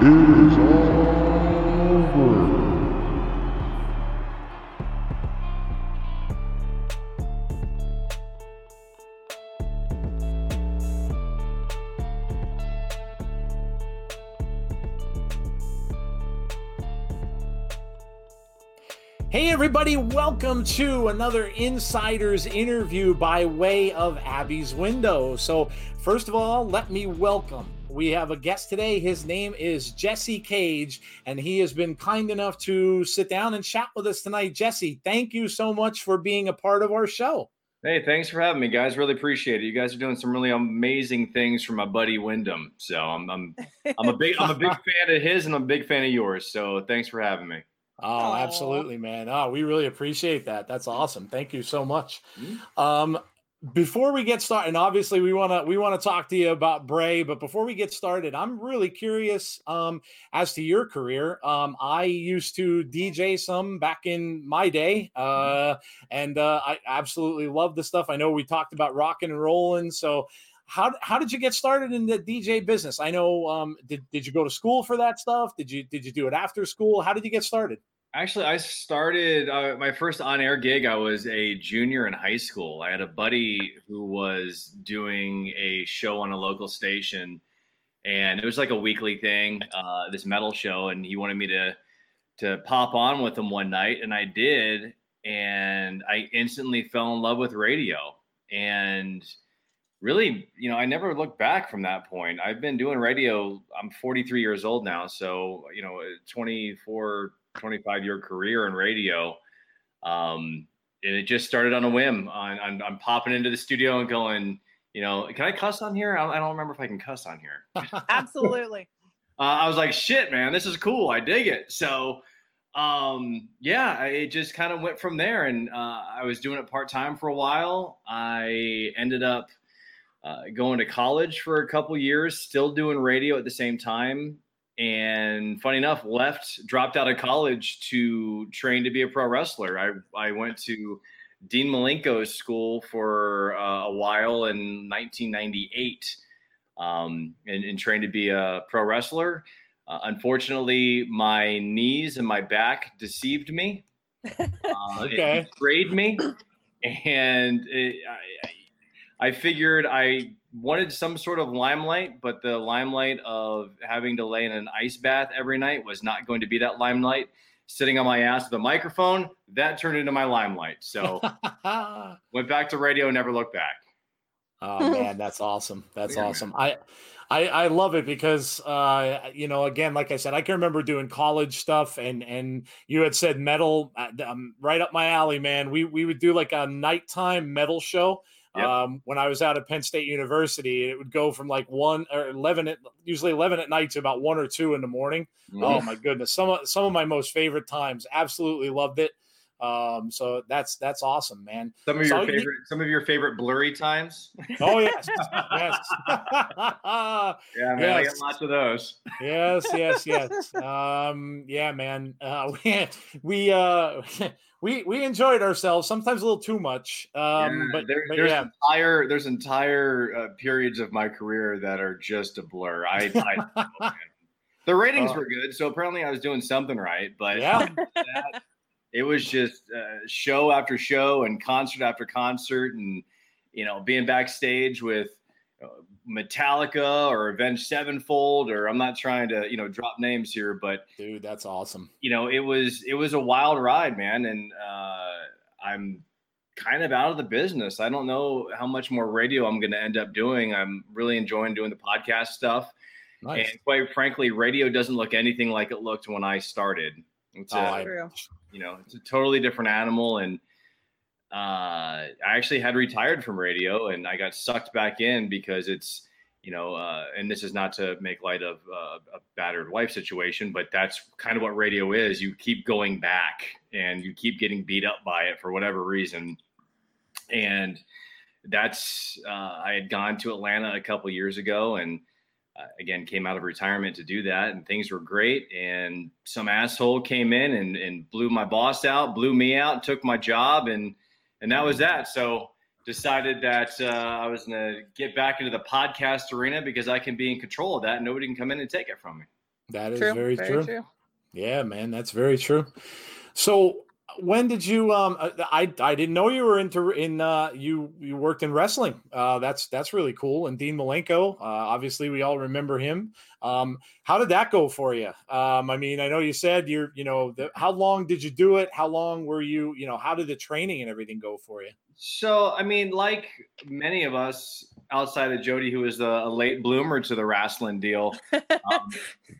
is over. Hey, everybody, welcome to another Insider's interview by way of Abby's Window. So, first of all, let me welcome. We have a guest today. His name is Jesse Cage, and he has been kind enough to sit down and chat with us tonight. Jesse, thank you so much for being a part of our show. Hey, thanks for having me, guys. Really appreciate it. You guys are doing some really amazing things for my buddy Windham. So I'm I'm I'm a big I'm a big fan of his and I'm a big fan of yours. So thanks for having me. Oh, Aw. absolutely, man. Oh, we really appreciate that. That's awesome. Thank you so much. Mhm. Um, before we get started, and obviously we want to we want to talk to you about Bray, but before we get started, I'm really curious um, as to your career. Um, I used to DJ some back in my day, uh, and uh, I absolutely love the stuff. I know we talked about rocking and rolling, so. How, how did you get started in the DJ business? I know. Um, did, did you go to school for that stuff? Did you did you do it after school? How did you get started? Actually, I started uh, my first on-air gig. I was a junior in high school. I had a buddy who was doing a show on a local station, and it was like a weekly thing, uh, this metal show, and he wanted me to to pop on with him one night, and I did, and I instantly fell in love with radio, and really, you know, I never looked back from that point. I've been doing radio. I'm 43 years old now, so you know, 24 25 year career in radio. Um, and it just started on a whim. On, on, I'm popping into the studio and going, you know, can I cuss on here? I, I don't remember if I can cuss on here. Uh, Absolutely. I was like, shit, man, this is cool. I dig it. So, um, yeah, it just kind of went from there. And uh, I was doing it part time for a while. I ended up uh, going to college for a couple years, still doing radio at the same time. And funny enough, left, dropped out of college to train to be a pro wrestler. I, I went to Dean Malenko's school for uh, a while in 1998 um, and, and trained to be a pro wrestler. Uh, unfortunately, my knees and my back deceived me. Uh, Okay. Betrayed me. And it, I, I figured I wanted some sort of limelight, but the limelight of having to lay in an ice bath every night was not going to be that limelight. Sitting on my ass with a microphone, that turned into my limelight. So went back to radio, never looked back. Oh man, that's awesome. That's Yeah, man. awesome. I, I I love it because uh you know again like I said I can remember doing college stuff and and you had said metal uh, um, right up my alley man. We we would do like a nighttime metal show. Yep. Um, when I was out at Penn State University, it would go from like one or eleven, at, usually eleven at night to about one or two in the morning. Oh my goodness, some of some of my most favorite times. Absolutely loved it. Um, so that's that's awesome, man. Some of So your you- favorite, some of your favorite blurry times. Oh yes, yes, Yeah, man, I Yes. got lots of those. yes, yes, yes. Um, yeah, man. Uh, we we uh, we we enjoyed ourselves. Sometimes a little too much. Um, Yeah, but, there- but there's yeah, entire there's entire uh, periods of my career that are just a blur. I, I the ratings Uh, were good, so apparently I was doing something right. But yeah, that, it was just uh, show after show and concert after concert, and you know being backstage with uh, Metallica or Avenged Sevenfold, or I'm not trying to you know drop names here, but dude, that's awesome. you know it was it was a wild ride, man, and uh, I'm kind of out of the business. I don't know how much more radio I'm going to end up doing. I'm really enjoying doing the podcast stuff. Nice. And quite frankly, radio doesn't look anything like it looked when I started. It's Oh, a, I- True. you know, it's a totally different animal. And uh, I actually had retired from radio and I got sucked back in because it's, you know, uh, and this is not to make light of uh, a battered wife situation, but that's kind of what radio is. You keep going back and you keep getting beat up by it for whatever reason. And that's, uh, I had gone to Atlanta a couple years ago and uh, again came out of retirement to do that and things were great and some asshole came in and, and blew my boss out blew me out took my job and and that was that so decided that uh, i was going to get back into the podcast arena because i can be in control of that and nobody can come in and take it from me That is True, very, very true. true. Yeah, man, that's very true. So when did you um uh, I I didn't know you were into in uh you you worked in wrestling. Uh that's that's really cool. And Dean Malenko, uh obviously we all remember him. Um how did that go for you? Um I mean, I know you said you're, you know, the, how long did you do it? How long were you, you know, how did the training and everything go for you? So, I mean, like many of us outside of Jody, who was a, a late bloomer to the wrestling deal, um,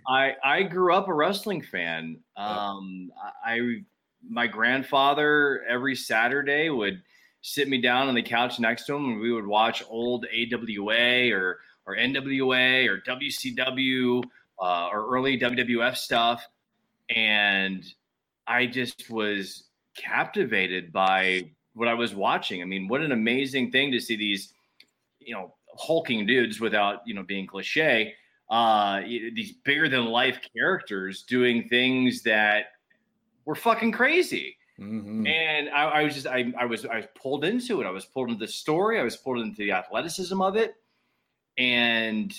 I I grew up a wrestling fan. Um, I my grandfather every Saturday would sit me down on the couch next to him, and we would watch old AWA or or NWA or WCW uh, or early WWF stuff, and I just was captivated by what I was watching. I mean, what an amazing thing to see these, you know, hulking dudes without, you know, being cliche, uh, these bigger than life characters doing things that were fucking crazy. Mhm. And I, I was just, I, I was, I was pulled into it. I was pulled into the story. I was pulled into the athleticism of it. And,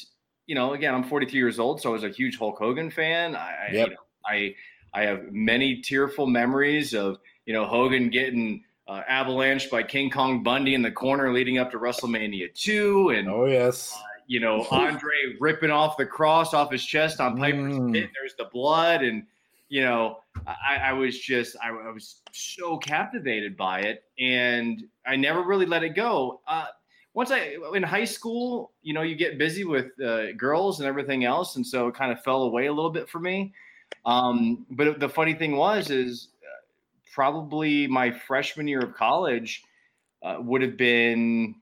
you know, again, I'm 43 years old, so I was a huge Hulk Hogan fan. I, I- Yep. you know, I, I have many tearful memories of, you know, Hogan getting uh, avalanched by King Kong Bundy in the corner leading up to WrestleMania 2. And, Oh yes. you know, Andre ripping off the cross off his chest on Piper's Mm. pit. There's the blood, and you know, I, I was just, I, I was so captivated by it, and I never really let it go. Uh, once I in high school, you know, you get busy with uh, girls and everything else, and so it kind of fell away a little bit for me. Um, but the funny thing was, is uh, probably my freshman year of college uh, would have been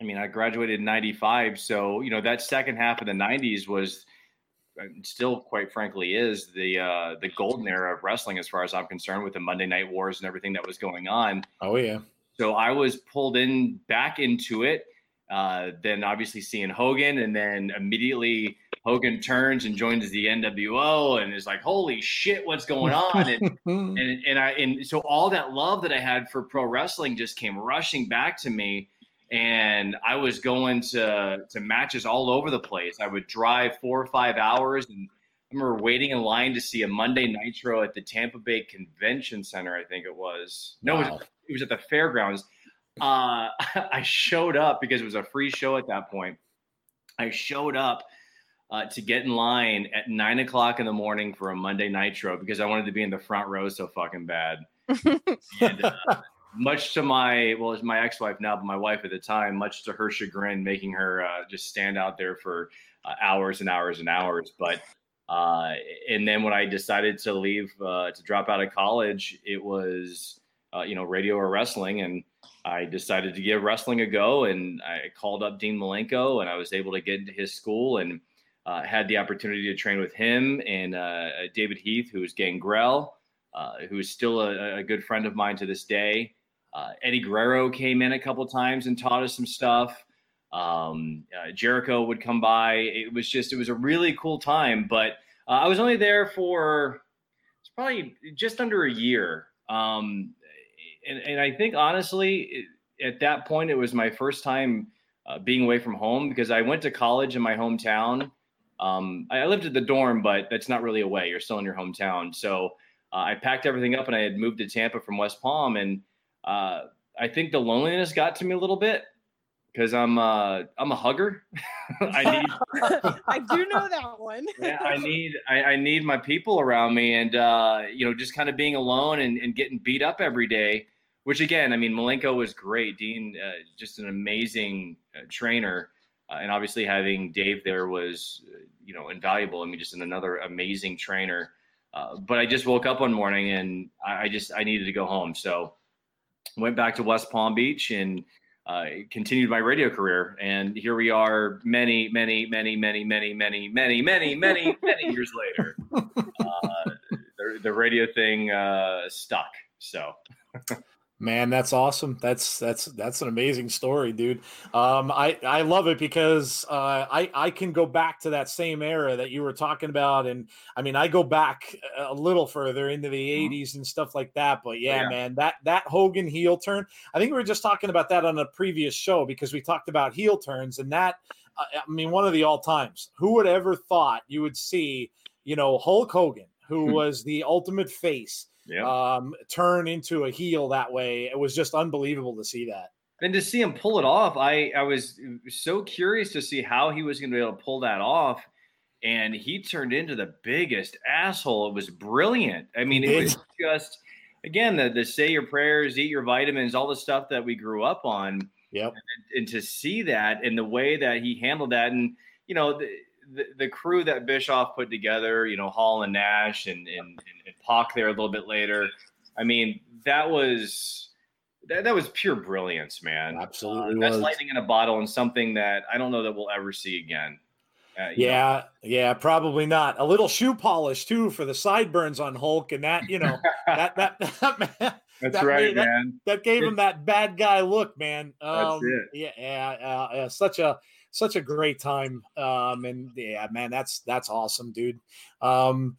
I mean, I graduated in 95. So, you know, that second half of the 90s was still, quite frankly, is the uh, the golden era of wrestling, as far as I'm concerned, with the Monday Night Wars and everything that was going on. Oh yeah. So I was pulled in back into it. Uh, then obviously seeing Hogan, and then immediately Hogan turns and joins the NWO, and is like, "Holy shit, what's going on?" And and and I and so all that love that I had for pro wrestling just came rushing back to me, and I was going to to matches all over the place. I would drive four or five hours, and I remember waiting in line to see a Monday Nitro at the Tampa Bay Convention Center. I think it was no, it, was, it was at the fairgrounds. Uh, I showed up because it was a free show at that point. I showed up uh, to get in line at nine o'clock in the morning for a Monday Nitro because I wanted to be in the front row so fucking bad. And, uh, much to my well, it's my ex-wife now, but my wife at the time, much to her chagrin, making her uh, just stand out there for uh, hours and hours and hours. But uh, and then when I decided to leave uh, to drop out of college, it was uh, you know radio or wrestling, and I decided to give wrestling a go. And I called up Dean Malenko, and I was able to get into his school and uh, had the opportunity to train with him and David Heath, who is Gangrel, who is still a, a good friend of mine to this day. Uh, Eddie Guerrero came in a couple times and taught us some stuff. Um, uh, Jericho would come by. It was just, it was a really cool time. But uh, I was only there for it's probably just under a year. Um, and, and I think honestly, it, at that point, it was my first time uh, being away from home because I went to college in my hometown. Um, I I lived at the dorm, but that's not really away. You're still in your hometown. So uh, I packed everything up and I had moved to Tampa from West Palm. And uh, I think the loneliness got to me a little bit because I'm uh, I'm a hugger. I need I do know that one. yeah, I need I, I need my people around me, and uh, you know, just kind of being alone and, and getting beat up every day. Which again, I mean, Malenko was great. Dean, uh, just an amazing uh, trainer, uh, and obviously having Dave there was, uh, you know, invaluable. I mean, just another amazing trainer. Uh, but I just woke up one morning and I, I just I needed to go home, so went back to West Palm Beach and uh, continued my radio career. And here we are, many, many, many, many, many, many, many, many, many, many years later. Uh, the, the radio thing uh, stuck. So Man, that's awesome. That's that's that's an amazing story, dude. Um, I I love it because uh, I I can go back to that same era that you were talking about, and I mean I go back a little further into the Mhm. '80s and stuff like that. But yeah, Yeah. man, that that Hogan heel turn. I think we were just talking about that on a previous show because we talked about heel turns, and that I mean, one of the all times. Who would ever thought you would see, you know, Hulk Hogan, who Hmm. was the ultimate face, Yeah. um, turn into a heel that way? It was just unbelievable to see that. and to see him pull it off, I I was so curious to see how he was going to be able to pull that off. And he turned into the biggest asshole. It was brilliant. I mean, it was just again the the say your prayers, eat your vitamins, all the stuff that we grew up on. Yep. and to see that and the way that he handled that and you know the, the, the crew that Bischoff put together, you know, Hall and Nash and, and, and, Pac there a little bit later. I mean, that was that, that was pure brilliance, man. Absolutely Uh, that's was. lightning in a bottle and something that I don't know that we'll ever see again. Uh, you know, Yeah, yeah, probably not. A little shoe polish too for the sideburns on Hulk, and that you know that that that, that's that right, made- man. that gave him that bad guy look, man. Um, it. Yeah, yeah, uh, uh, such a such a great time. Um, and yeah, man, that's that's awesome, dude. Um,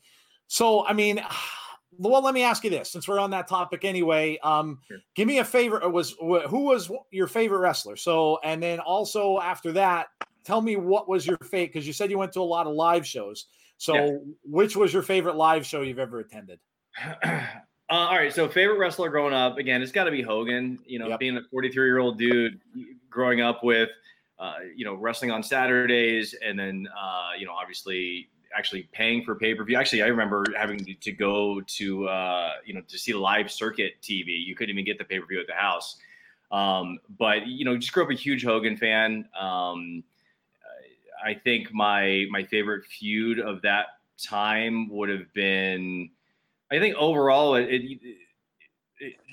so I mean, well, let me ask you this, since we're on that topic anyway. Um, Sure. give me a favorite. uh, Was who was your favorite wrestler? So, and then also after that, tell me what was your favorite because you said you went to a lot of live shows. So, Yeah. which was your favorite live show you've ever attended? uh, all right. So favorite wrestler growing up, again, it's got to be Hogan. You know, Yep. being a 43 year old dude growing up with, uh, you know, wrestling on Saturdays, and then uh, you know, obviously actually paying for pay per view. Actually, I remember having to, go to uh, you know to see live circuit TV. You couldn't even get the pay per view at the house. Um, but you know, just grew up a huge Hogan fan. Um, I think my my favorite feud of that time would have been. I think overall, it, it,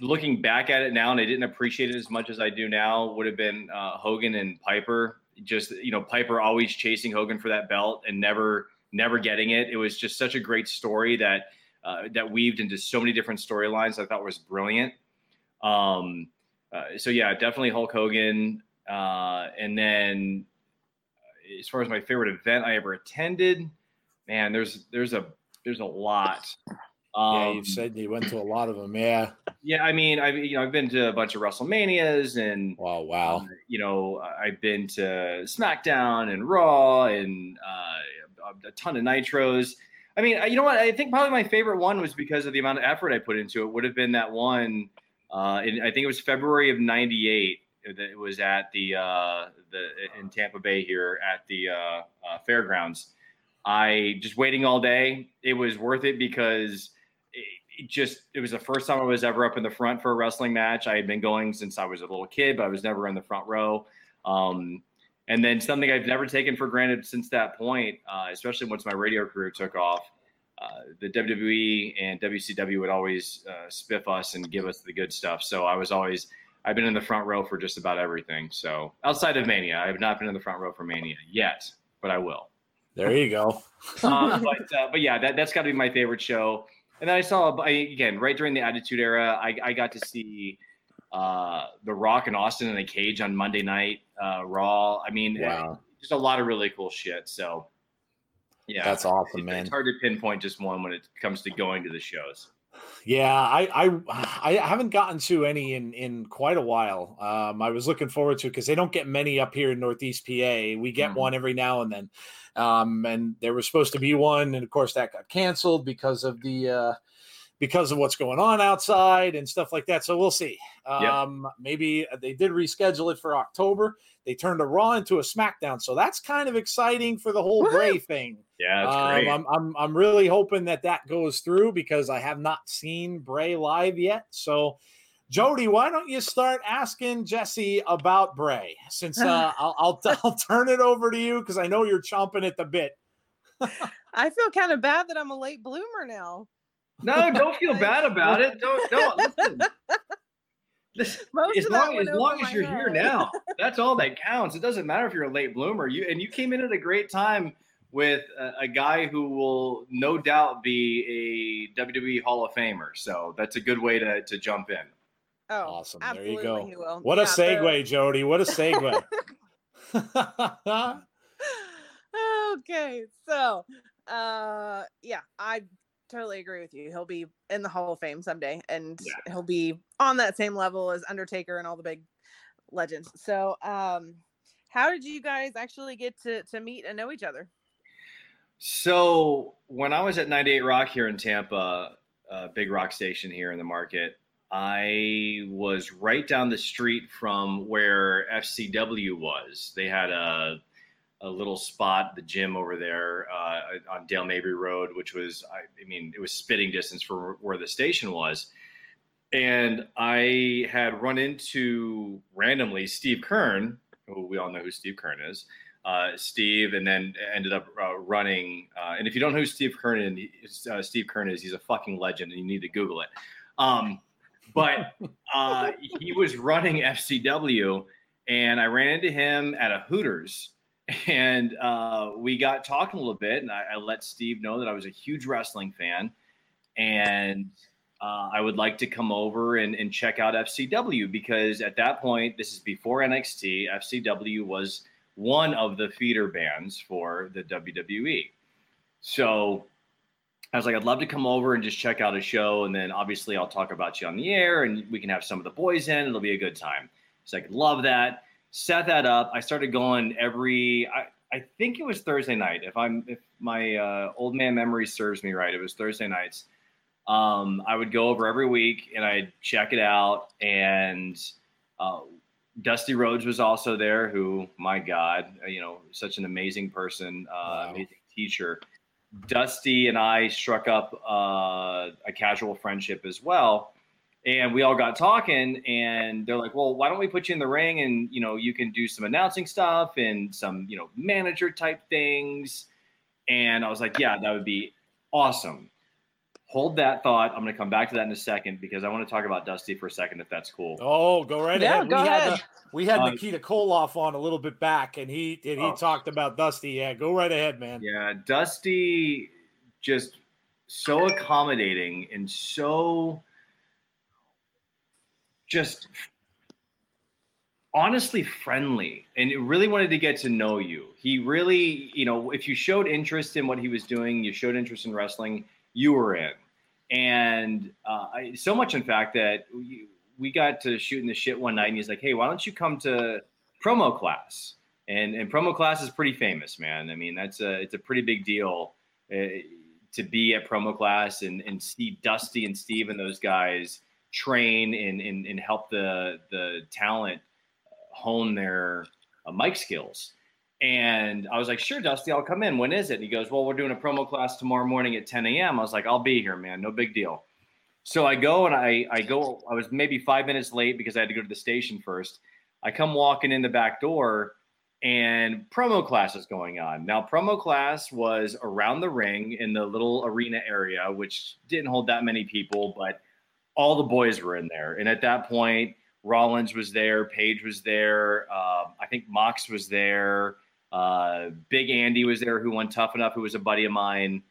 looking back at it now, and I didn't appreciate it as much as I do now, would have been uh, Hogan and Piper. Just you know, Piper always chasing Hogan for that belt and never never getting it. It was just such a great story that uh, that weaved into so many different storylines. I thought was brilliant. Um, uh, so yeah, definitely Hulk Hogan. Uh, and then uh, as far as my favorite event I ever attended, man, there's there's a there's a lot. Yeah, Um, you said you went to a lot of them. Yeah. yeah, I mean, I've you know I've been to a bunch of WrestleManias and Wow. Wow. uh, you know I've been to SmackDown and Raw and uh, a, ton of Nitros. I mean, you know what? I think probably my favorite one was because of the amount of effort I put into it. Would have been that one. Uh, in, I think it was February of '98. It was at the uh, the in Tampa Bay here at the uh, uh, fairgrounds. I just waiting all day. It was worth it because just it was the first time I was ever up in the front for a wrestling match. I had been going since I was a little kid, but I was never in the front row. Um, and then something I've never taken for granted since that point, uh, especially once my radio career took off. Uh, the WWE and WCW would always uh, spiff us and give us the good stuff. So I was always I've been in the front row for just about everything. So outside of Mania, I have not been in the front row for Mania yet, but I will. There you go. Um, but uh, but yeah, that that's got to be my favorite show. And then I saw I, again right during the Attitude Era, I, I got to see uh, The Rock and Austin in a cage on Monday Night uh, Raw. I mean, Wow. just a lot of really cool shit. So yeah, That's awesome, It's- man. It's hard to pinpoint just one when it comes to going to the shows. Yeah, I, I I haven't gotten to any in in quite a while. Um, I was looking forward to because they don't get many up here in Northeast PA. We get Mhm. one every now and then, um, and there was supposed to be one, and of course that got canceled because of the uh, because of what's going on outside and stuff like that. So we'll see. Um, Maybe they did reschedule it for October. They turned a Raw into a SmackDown, so that's kind of exciting for the whole Woohoo! Bray thing. Yeah, that's Um, great. I'm, I'm I'm really hoping that that goes through because I have not seen Bray live yet. So, Jody, why don't you start asking Jesse about Bray? Since uh, I'll, I'll I'll turn it over to you because I know you're chomping at the bit. I feel kind of bad that I'm a late bloomer now. No, don't feel bad about it. Don't don't listen. Listen, Most as long, as, long as you're here now, that's all that counts. It doesn't matter if you're a late bloomer. You and you came in at a great time with a, a guy who will no doubt be a WWE Hall of Famer. So that's a good way to to jump in. Oh, Awesome. There you go. he will. What a Yeah, segue, Jody. What a segue. okay, so uh yeah, I totally agree with you. He'll be in the Hall of Fame someday and Yeah. he'll be on that same level as Undertaker and all the big legends. So um how did you guys actually get to to meet and know each other? So when I was at 98 Rock here in Tampa, a big rock station here in the market, I was right down the street from where FCW was. They had a a little spot, the gym over there uh, on Dale Mabry Road, which was, I, I, mean, it was spitting distance from where the station was. And I had run into randomly Steve Keirn, who we all know who Steve Keirn is. Uh, Steve, and then ended up uh, running. Uh, and if you don't know who Steve Keirn is, uh, Steve Keirn is, he's a fucking legend, and you need to Google it. Um, but uh, he was running FCW, and I ran into him at a Hooters, and uh, we got talking a little bit, and I, I, let Steve know that I was a huge wrestling fan, and uh, I would like to come over and, and check out FCW because at that point, this is before NXT, FCW was one of the feeder bands for the WWE. So I was like, I'd love to come over and just check out a show. And then obviously I'll talk about you on the air and we can have some of the boys in. It'll be a good time. I could love that. Set that up. I started going every, I, I think it was Thursday night. If I'm, if my uh, old man memory serves me right, it was Thursday nights. Um, I would go over every week and I'd check it out. And uh, Dusty Rhodes was also there, who, my God, you know, such an amazing person, uh, wow. amazing teacher. Dusty and I struck up uh, a casual friendship as well. And we all got talking, and they're like, "Well, why don't we put you in the ring, and you know, you can do some announcing stuff and some, you know, manager type things." And I was like, "Yeah, that would be awesome." Hold that thought. I'm going to come back to that in a second because I want to talk about Dusty for a second, if that's cool. Oh, go right yeah, ahead. Go we ahead. Had, we had uh, Nikita Koloff on a little bit back, and he and he oh. talked about Dusty. Yeah, go right ahead, man. Yeah, Dusty just so accommodating and so just honestly friendly and really wanted to get to know you. He really, you know, if you showed interest in what he was doing, you showed interest in wrestling, you were in. And uh, so much, in fact, that we, we got to shooting the shit one night, and he's like, "Hey, why don't you come to promo class?" And and promo class is pretty famous, man. I mean, that's a it's a pretty big deal uh, to be at promo class and and see Dusty and Steve and those guys train and and, and help the the talent hone their uh, mic skills. And I was like, sure, Dusty, I'll come in. When is it? And he goes, well, we're doing a promo class tomorrow morning at 10 a.m. I was like, I'll be here, man. No big deal. So I go and I I go. I was maybe five minutes late because I had to go to the station first. I come walking in the back door, and promo class is going on. Now, promo class was around the ring in the little arena area, which didn't hold that many people, but all the boys were in there. And at that point, Rollins was there, Page was there, uh, I think Mox was there, uh, Big Andy was there, who won Tough Enough, who was a buddy of mine.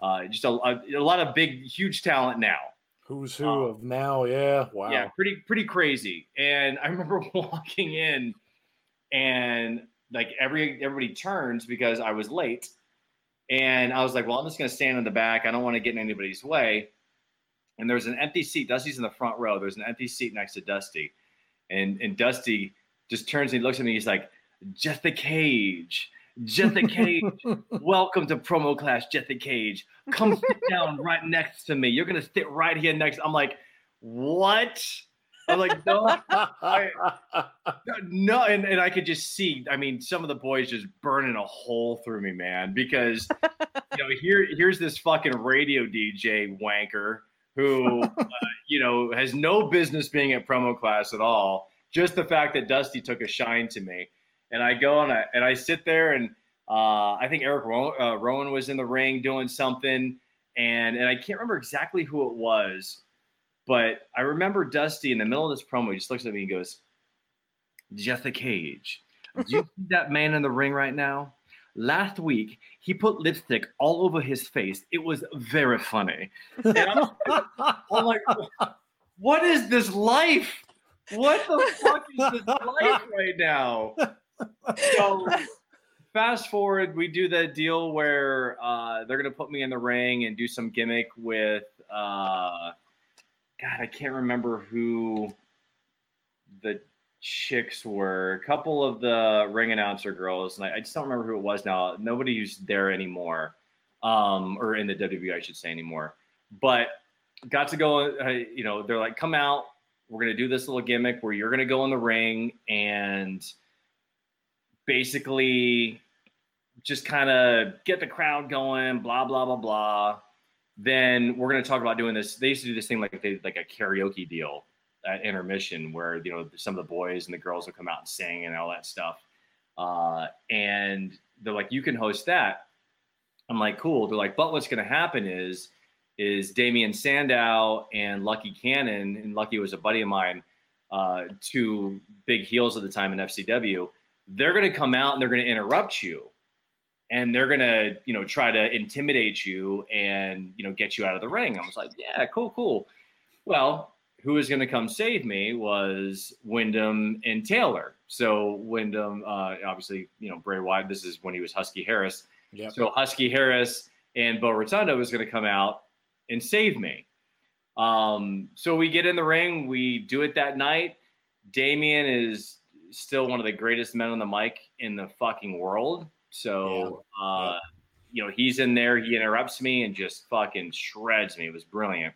Uh, just a, a, a, lot of big, huge talent now. Who's who um, of now? Yeah, wow. Yeah, pretty pretty crazy. And I remember walking in, and like every everybody turns because I was late, and I was like, well, I'm just gonna stand in the back. I don't want to get in anybody's way. And there's an empty seat. Dusty's in the front row. There's an empty seat next to Dusty, and and Dusty just turns and he looks at me. He's like, "Just the cage." Jet the Cage, welcome to promo class, Jet the Cage. Come sit down right next to me. You're gonna sit right here next. I'm like, what? I'm like, no, I, no, and, and I could just see. I mean, some of the boys just burning a hole through me, man, because you know, here here's this fucking radio DJ wanker who, uh, you know, has no business being at promo class at all. Just the fact that Dusty took a shine to me and I go and I and I sit there and uh, I think Eric Rowan, uh, Rowan was in the ring doing something, and and I can't remember exactly who it was, but I remember Dusty in the middle of this promo. He just looks at me and goes, "Jeff the Cage, do you see that man in the ring right now?" Last week, he put lipstick all over his face. It was very funny. And I'm, I'm like, what is this life? What the fuck is this life right now? so fast forward, we do that deal where uh, they're gonna put me in the ring and do some gimmick with uh, God, I can't remember who the chicks were a couple of the ring announcer girls, and I, I just don't remember who it was now. Nobody who's there anymore, um, or in the WWE, I should say anymore. But got to go. Uh, you know, they're like, "Come out, we're gonna do this little gimmick where you're gonna go in the ring and basically just kind of get the crowd going, blah blah blah blah." Then we're gonna talk about doing this. They used to do this thing like they like a karaoke deal at intermission where you know some of the boys and the girls will come out and sing and all that stuff. Uh, and they're like, you can host that. I'm like, cool. They're like, but what's going to happen is, is Damien Sandow and Lucky Cannon, and Lucky was a buddy of mine, uh, two big heels at the time in FCW. They're going to come out and they're going to interrupt you, and they're going to, you know, try to intimidate you and you know get you out of the ring. I was like, yeah, cool, cool. Well, who was going to come save me was Windham and Taylor. So Windham, uh, obviously, you know Bray Wyatt. This is when he was Husky Harris. Yep. So Husky Harris and Bo Rotunda was going to come out and save me. Um, so we get in the ring. We do it that night. Damien is still one of the greatest men on the mic in the fucking world. So, yeah. Uh, yeah. you know, he's in there. He interrupts me and just fucking shreds me. It was brilliant.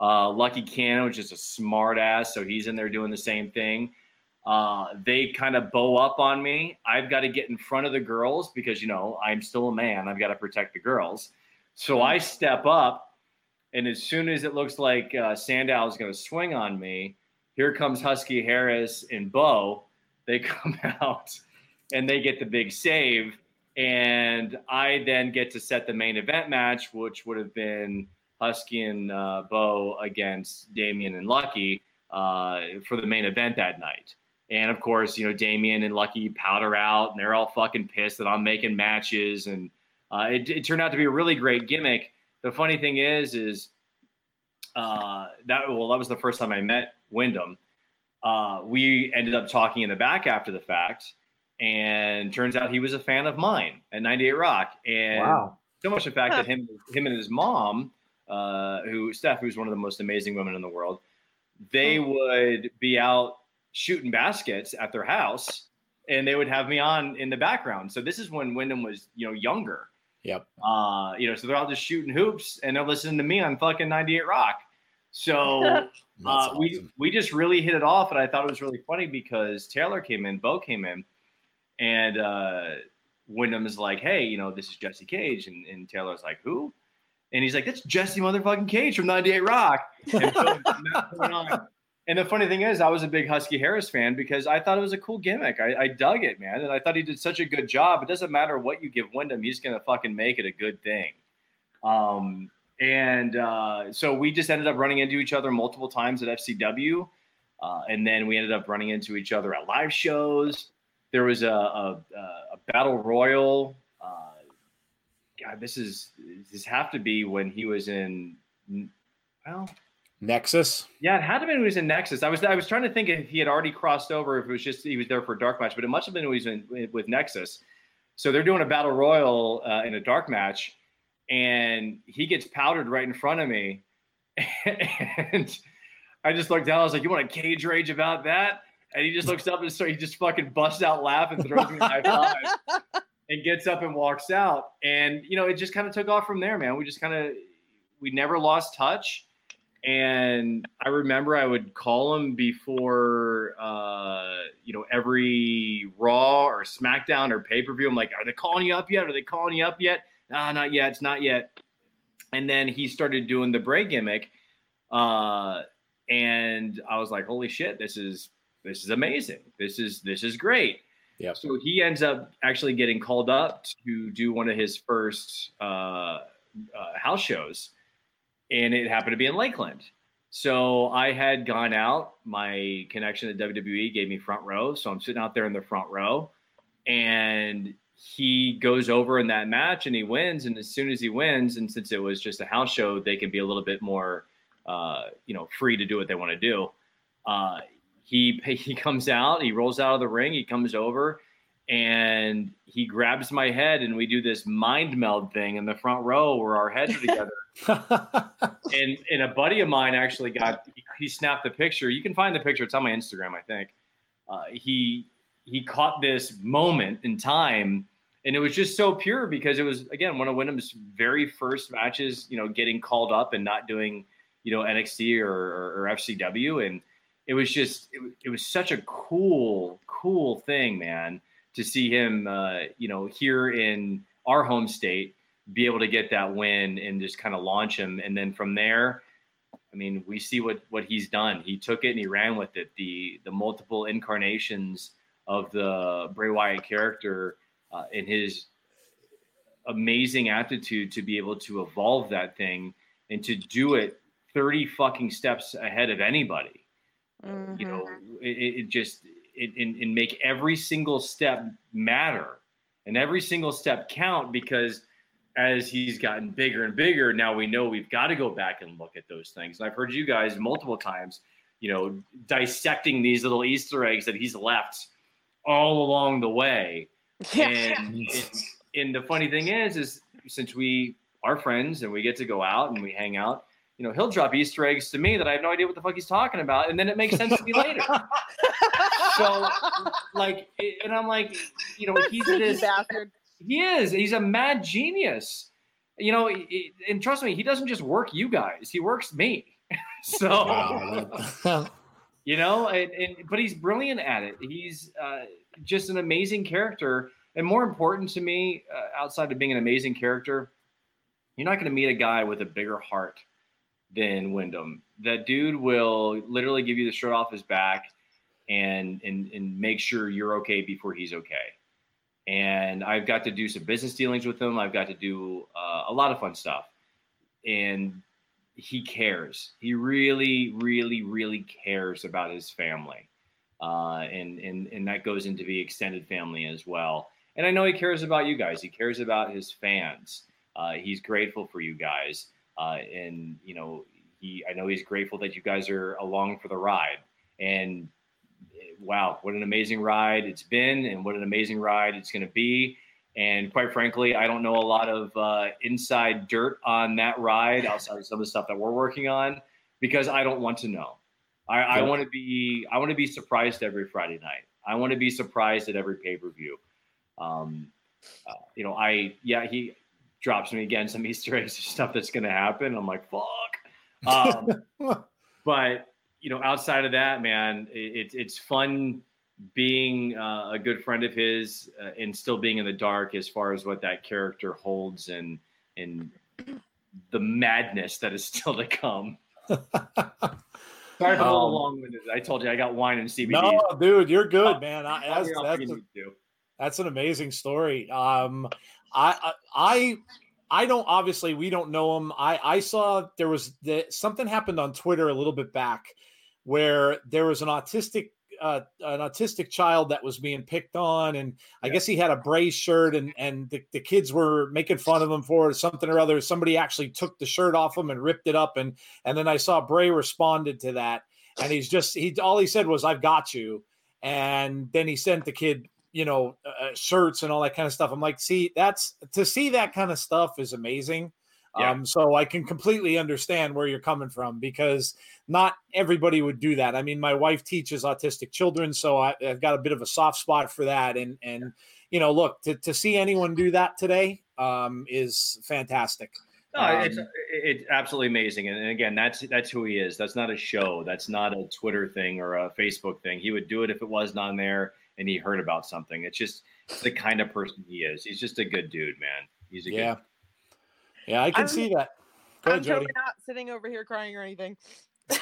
Uh, Lucky Cannon, which is a smart ass, so he's in there doing the same thing. Uh, they kind of bow up on me. I've got to get in front of the girls because you know I'm still a man. I've got to protect the girls. So I step up, and as soon as it looks like uh, Sandow is going to swing on me, here comes Husky Harris and Bo. They come out and they get the big save, and I then get to set the main event match, which would have been Husky and uh, Bo against Damien and Lucky uh, for the main event that night. And of course, you know, Damien and Lucky powder out and they're all fucking pissed that I'm making matches. And uh, it, it, turned out to be a really great gimmick. The funny thing is, is uh, that, well, that was the first time I met Windham. Uh, we ended up talking in the back after the fact. And turns out he was a fan of mine at 98 Rock. And wow. so much in fact that him, him and his mom uh, who Steph, who's one of the most amazing women in the world, they hmm. would be out shooting baskets at their house, and they would have me on in the background. So this is when Wyndham was, you know, younger. Yep. Uh, you know, so they're all just shooting hoops, and they're listening to me on fucking 98 Rock. So uh, awesome. we we just really hit it off, and I thought it was really funny because Taylor came in, Bo came in, and uh, Windham is like, "Hey, you know, this is Jesse Cage," and, and Taylor's like, "Who?" And he's like, that's Jesse motherfucking Cage from 98 Rock. And, and the funny thing is, I was a big Husky Harris fan because I thought it was a cool gimmick. I, I dug it, man. And I thought he did such a good job. It doesn't matter what you give Windham, he's going to fucking make it a good thing. Um, and uh, so we just ended up running into each other multiple times at FCW. Uh, and then we ended up running into each other at live shows. There was a, a, a battle royal God, this is this have to be when he was in well Nexus. Yeah, it had to be when he was in Nexus. I was I was trying to think if he had already crossed over, if it was just he was there for a dark match, but it must have been when he was in with Nexus. So they're doing a battle royal uh, in a dark match, and he gets powdered right in front of me, and I just looked down. I was like, "You want a cage rage about that?" And he just looks up and so he just fucking busts out laughing, throws me a high five and gets up and walks out. And you know, it just kind of took off from there, man. We just kind of we never lost touch. And I remember I would call him before, uh, you know, every Raw or SmackDown or pay per view. I'm like, are they calling you up yet? Are they calling you up yet? Nah, not yet. It's not yet. And then he started doing the Bray gimmick, uh, and I was like, holy shit, this is this is amazing. This is this is great. Yeah. So he ends up actually getting called up to do one of his first uh, uh, house shows, and it happened to be in Lakeland. So I had gone out. My connection at WWE gave me front row, so I'm sitting out there in the front row, and he goes over in that match and he wins. And as soon as he wins, and since it was just a house show, they can be a little bit more, uh, you know, free to do what they want to do. Uh, he he comes out, he rolls out of the ring, he comes over, and he grabs my head, and we do this mind meld thing in the front row where our heads are together. and and a buddy of mine actually got he snapped the picture. You can find the picture. It's on my Instagram, I think. uh, he he caught this moment in time, and it was just so pure because it was again one of Windham's very first matches. You know, getting called up and not doing you know NXT or, or, or FCW, and it was just it, it, was such a cool cool thing, man, to see him uh, you know here in our home state be able to get that win and just kind of launch him, and then from there. I mean, we see what what he's done. He took it and he ran with it. The the multiple incarnations of the Bray Wyatt character uh, and his amazing aptitude to be able to evolve that thing and to do it 30 fucking steps ahead of anybody. Mm-hmm. You know, it, it just it, and, and make every single step matter and every single step count because as he's gotten bigger and bigger, now we know we've got to go back and look at those things. And I've heard you guys multiple times, you know, dissecting these little Easter eggs that he's left all along the way. Yeah. And, and the funny thing is, is since we are friends and we get to go out and we hang out, you know, he'll drop Easter eggs to me that I have no idea what the fuck he's talking about, and then it makes sense to me later. so, like, and I'm like, you know, he's this bastard. He is. He's a mad genius. You know, and trust me, he doesn't just work you guys; he works me. so, you know, and, and, but he's brilliant at it. He's uh, just an amazing character, and more important to me, uh, outside of being an amazing character, you're not going to meet a guy with a bigger heart than Windham. That dude will literally give you the shirt off his back and and and make sure you're okay before he's okay. And I've got to do some business dealings with him. I've got to do uh, a lot of fun stuff, and he cares. He really, really, really cares about his family, uh, and and and that goes into the extended family as well. And I know he cares about you guys. He cares about his fans. Uh, he's grateful for you guys. Uh, and you know, he I know he's grateful that you guys are along for the ride. And wow, what an amazing ride it's been, and what an amazing ride it's going to be. And quite frankly, I don't know a lot of uh, inside dirt on that ride outside of some of the stuff that we're working on because I don't want to know. I, I want to be I want to be surprised every Friday night. I want to be surprised at every pay per view. Um, uh, you know, I yeah he drops me again some Easter eggs stuff that's going to happen. I'm like, fuck. Um, but you know, outside of that, man, it, it's fun being uh, a good friend of his uh, and still being in the dark as far as what that character holds and and the madness that is still to come. Sorry for um, long-winded. I told you I got wine and CBD. No, dude, you're good, man. I, that's, that's, a, that's an amazing story. Um, I, I, I don't obviously we don't know him. I I saw there was the, something happened on Twitter a little bit back where there was an autistic uh, an autistic child that was being picked on, and I guess he had a Bray shirt, and and the, the kids were making fun of him for something or other. Somebody actually took the shirt off him and ripped it up, and and then I saw Bray responded to that, and he's just he all he said was "I've got you," and then he sent the kid you know, uh, uh, shirts and all that kind of stuff. I'm like, see, that's to see that kind of stuff is amazing. Yeah. Um, so I can completely understand where you're coming from because not everybody would do that. I mean, my wife teaches autistic children, so I, have got a bit of a soft spot for that. And and you know, look to, to see anyone do that today um, is fantastic. No, um, it's it's absolutely amazing, and again, that's that's who he is. That's not a show. That's not a Twitter thing or a Facebook thing. He would do it if it wasn't on there and he heard about something. It's just the kind of person he is. He's just a good dude, man. He's a yeah. Good... Yeah, I can I'm, see that. Go I'm ahead, totally not sitting over here crying or anything.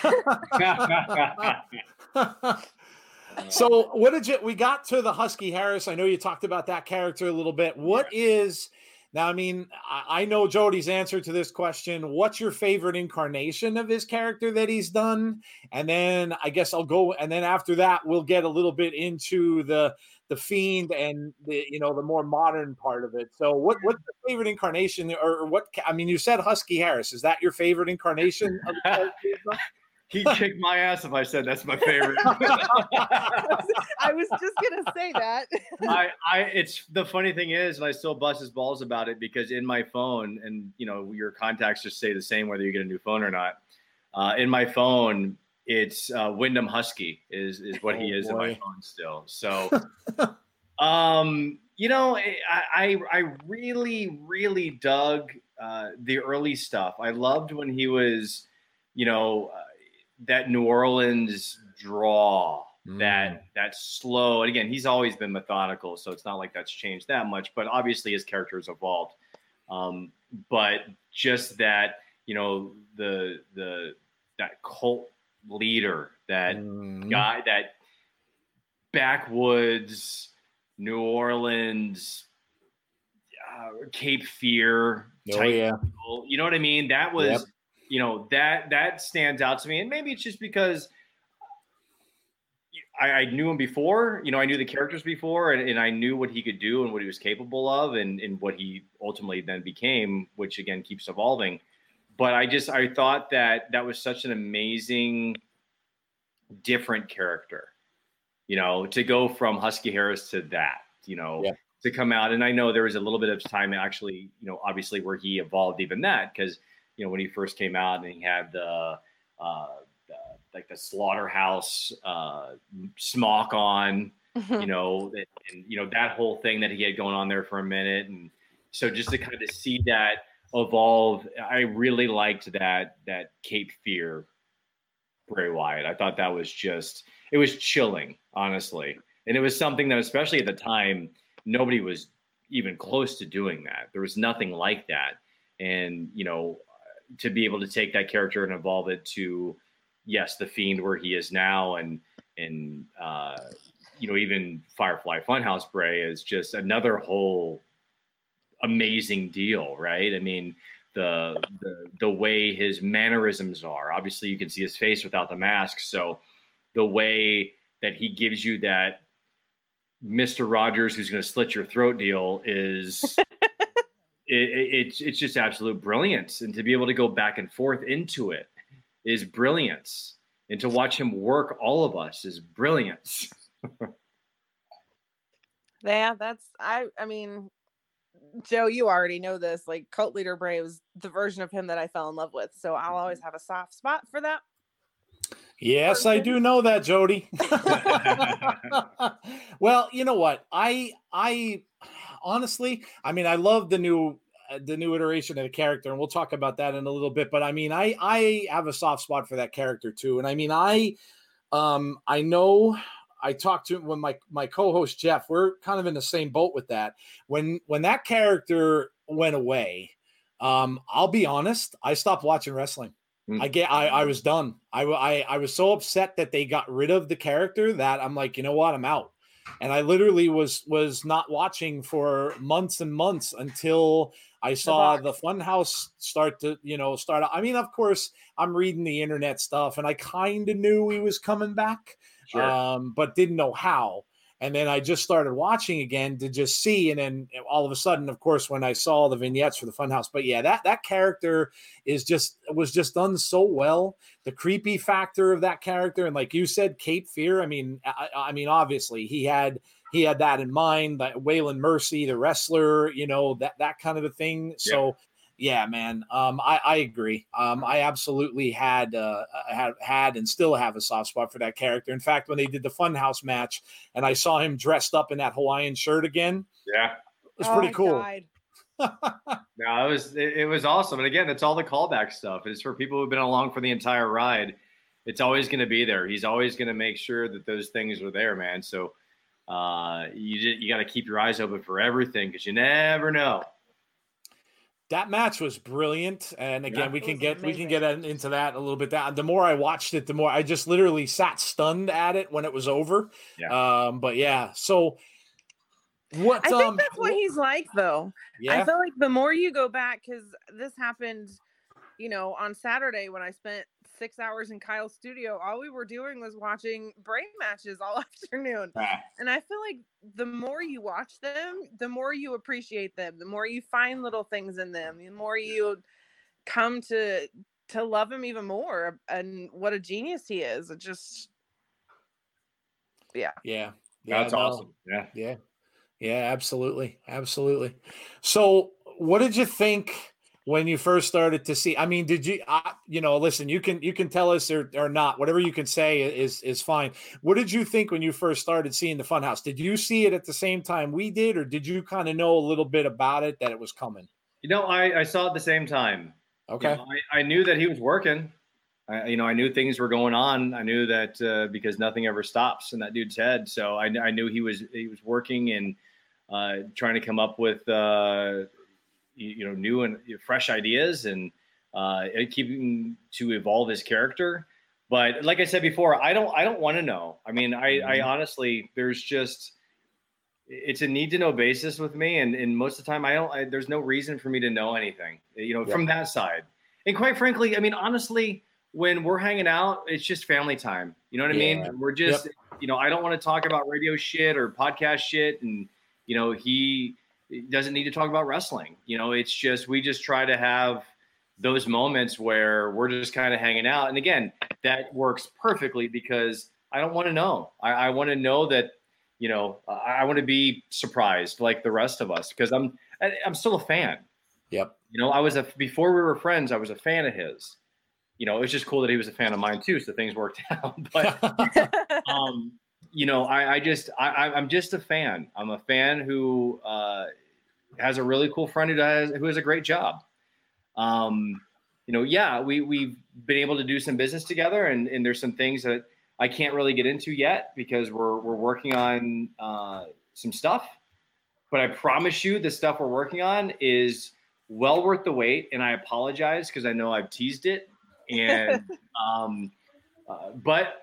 so what did you we got to the husky harris i know you talked about that character a little bit What yeah. is now i mean I, I, know jody's answer to this question. What's your favorite incarnation of his character that he's done? And then i guess i'll go and then after that we'll get a little bit into the the fiend and the you know the more modern part of it. So what what's the favorite incarnation or what i mean you said husky harris. Is that your favorite incarnation He'd kick my ass if I said that's my favorite. I was just gonna say that. I, I, it's the funny thing is, and I still bust his balls about it because in my phone, and you know, your contacts just say the same whether you get a new phone or not. Uh, in my phone, it's uh, Windham Husky is is what he Oh, is in my phone still. So, um, you know, I I, I really really dug uh, the early stuff. I loved when he was, you know, uh, that New Orleans draw. Mm. That that slow, and again, he's always been methodical, so it's not like that's changed that much. But obviously, his character has evolved. Um, but just that, you know, the the that cult leader, that Mhm. guy, that backwoods New Orleans, uh, Cape Fear Oh type yeah. people. You know what I mean? That was, Yep. You know, that that stands out to me, and maybe it's just because I, I knew him before. You know, I knew the characters before, and, and I knew what he could do and what he was capable of, and and what he ultimately then became, which again keeps evolving. But I just I thought that that was such an amazing, different character. You know, to go from Husky Harris to that. You know, Yeah. to come out. And I know there was a little bit of time actually, you know, obviously where he evolved even that because, you know, when he first came out and he had the, uh, the like the slaughterhouse uh, smock on, you know, and, and, you know, that whole thing that he had going on there for a minute. And so just to kind of see that evolve, I really liked that, that Cape Fear Bray Wyatt. I thought that was just, it was chilling, honestly. And it was something that, especially at the time, nobody was even close to doing that. There was nothing like that. And, you know, to be able to take that character and evolve it to, yes, the fiend where he is now and, and, uh, you know, even Firefly Funhouse Bray is just another whole amazing deal, right? I mean, the, the the way his mannerisms are. Obviously, you can see his face without the mask. So, the way that he gives you that Mr. Rogers, who's going to slit your throat deal, is it, it, it's it's just absolute brilliance. And to be able to go back and forth into it is brilliance. And to watch him work all of us is brilliance. Yeah, that's I I mean, Joe, you already know this. Like cult leader Bray was the version of him that I fell in love with. So I'll always mm-hmm. have a soft spot for that. Yes, I do know that, Jody. well, you know what? I I honestly, I mean, I love the new the new iteration of the character, and we'll talk about that in a little bit. But I mean, I I have a soft spot for that character too, and I mean, I um I know I talked to when my my co-host Jeff, we're kind of in the same boat with that. When when that character went away, um, I'll be honest, I stopped watching wrestling. Mm. I get I, I was done. I, I I was so upset that they got rid of the character that I'm like, you know what, I'm out. And I literally was was not watching for months and months until I saw box. the Funhouse start to, you know, start. I mean, of course, I'm reading the internet stuff, and I kind of knew he was coming back, Sure. um, but didn't know how. And then I just started watching again to just see, and then all of a sudden, of course, when I saw the vignettes for the Funhouse, but yeah, that that character is just was just done so well. The creepy factor of that character, and like you said, Cape Fear. I mean, I, I mean, obviously he had he had that in mind. That Waylon Mercy, the wrestler, you know that that kind of a thing. So yeah, man, um, I I agree. Um, I absolutely had uh, had had and still have a soft spot for that character. In fact, when they did the Funhouse match, and I saw him dressed up in that Hawaiian shirt again, yeah. it was Oh, pretty I cool. died. No, it was it, it was awesome. And again, it's all the callback stuff. It's for people who've been along for the entire ride. It's always going to be there. He's always going to make sure that those things are there, man. So uh, you ju- you got to keep your eyes open for everything because you never know. that match was brilliant and again Yeah. we can was get we can get into that a little bit that the more i watched it the more i just literally sat stunned at it when it was over Yeah. um but yeah so what I think um that's what he's like though. Yeah. I feel like the more you go back, because this happened, you know, on Saturday when I spent six hours in Kyle's studio, all we were doing was watching Bray matches all afternoon. Ah. And I feel like the more you watch them, the more you appreciate them, the more you find little things in them, the more you come to to love him even more and what a genius he is. It just yeah. yeah yeah That's no. awesome. Yeah. Yeah. Yeah, absolutely. Absolutely. So, what did you think when you first started to see? I mean, did you, uh, you know, listen, you can you can tell us or, or not, whatever you can say is is fine. What did you think when you first started seeing the Funhouse? Did you see it at the same time we did, or did you kind of know a little bit about it that it was coming? You know, I, I saw it at the same time. Okay, you know, I, I knew that he was working. I, you know, I knew things were going on. I knew that uh, because nothing ever stops in that dude's head. So I, I knew he was he was working and uh, trying to come up with uh, you know new and fresh ideas and uh, keeping to evolve his character. But like I said before, I don't I don't want to know. I mean, I, I mm-hmm. honestly there's just it's a need to know basis with me, and, and most of the time I don't. I, there's no reason for me to know anything, you know, from that side. And quite frankly, I mean, honestly, when we're hanging out, it's just family time. You know what yeah. I mean? We're just, yep. you know, I don't want to talk about radio shit or podcast shit, and you know, he doesn't need to talk about wrestling. You know, it's just we just try to have those moments where we're just kind of hanging out. And again, that works perfectly because I don't want to know. I, I want to know that, you know, I, I want to be surprised like the rest of us because I'm I'm still a fan. Yep. You know, I was a before we were friends, I was a fan of his. You know, it was just cool that he was a fan of mine too, so things worked out. But um, you know, I, I just I, I'm just a fan. I'm a fan who uh, has a really cool friend who does who has a great job. Um, you know, yeah, we we've been able to do some business together, and and there's some things that I can't really get into yet because we're we're working on uh, some stuff. But I promise you, the stuff we're working on is well worth the wait. And I apologize because I know I've teased it. And um, uh, but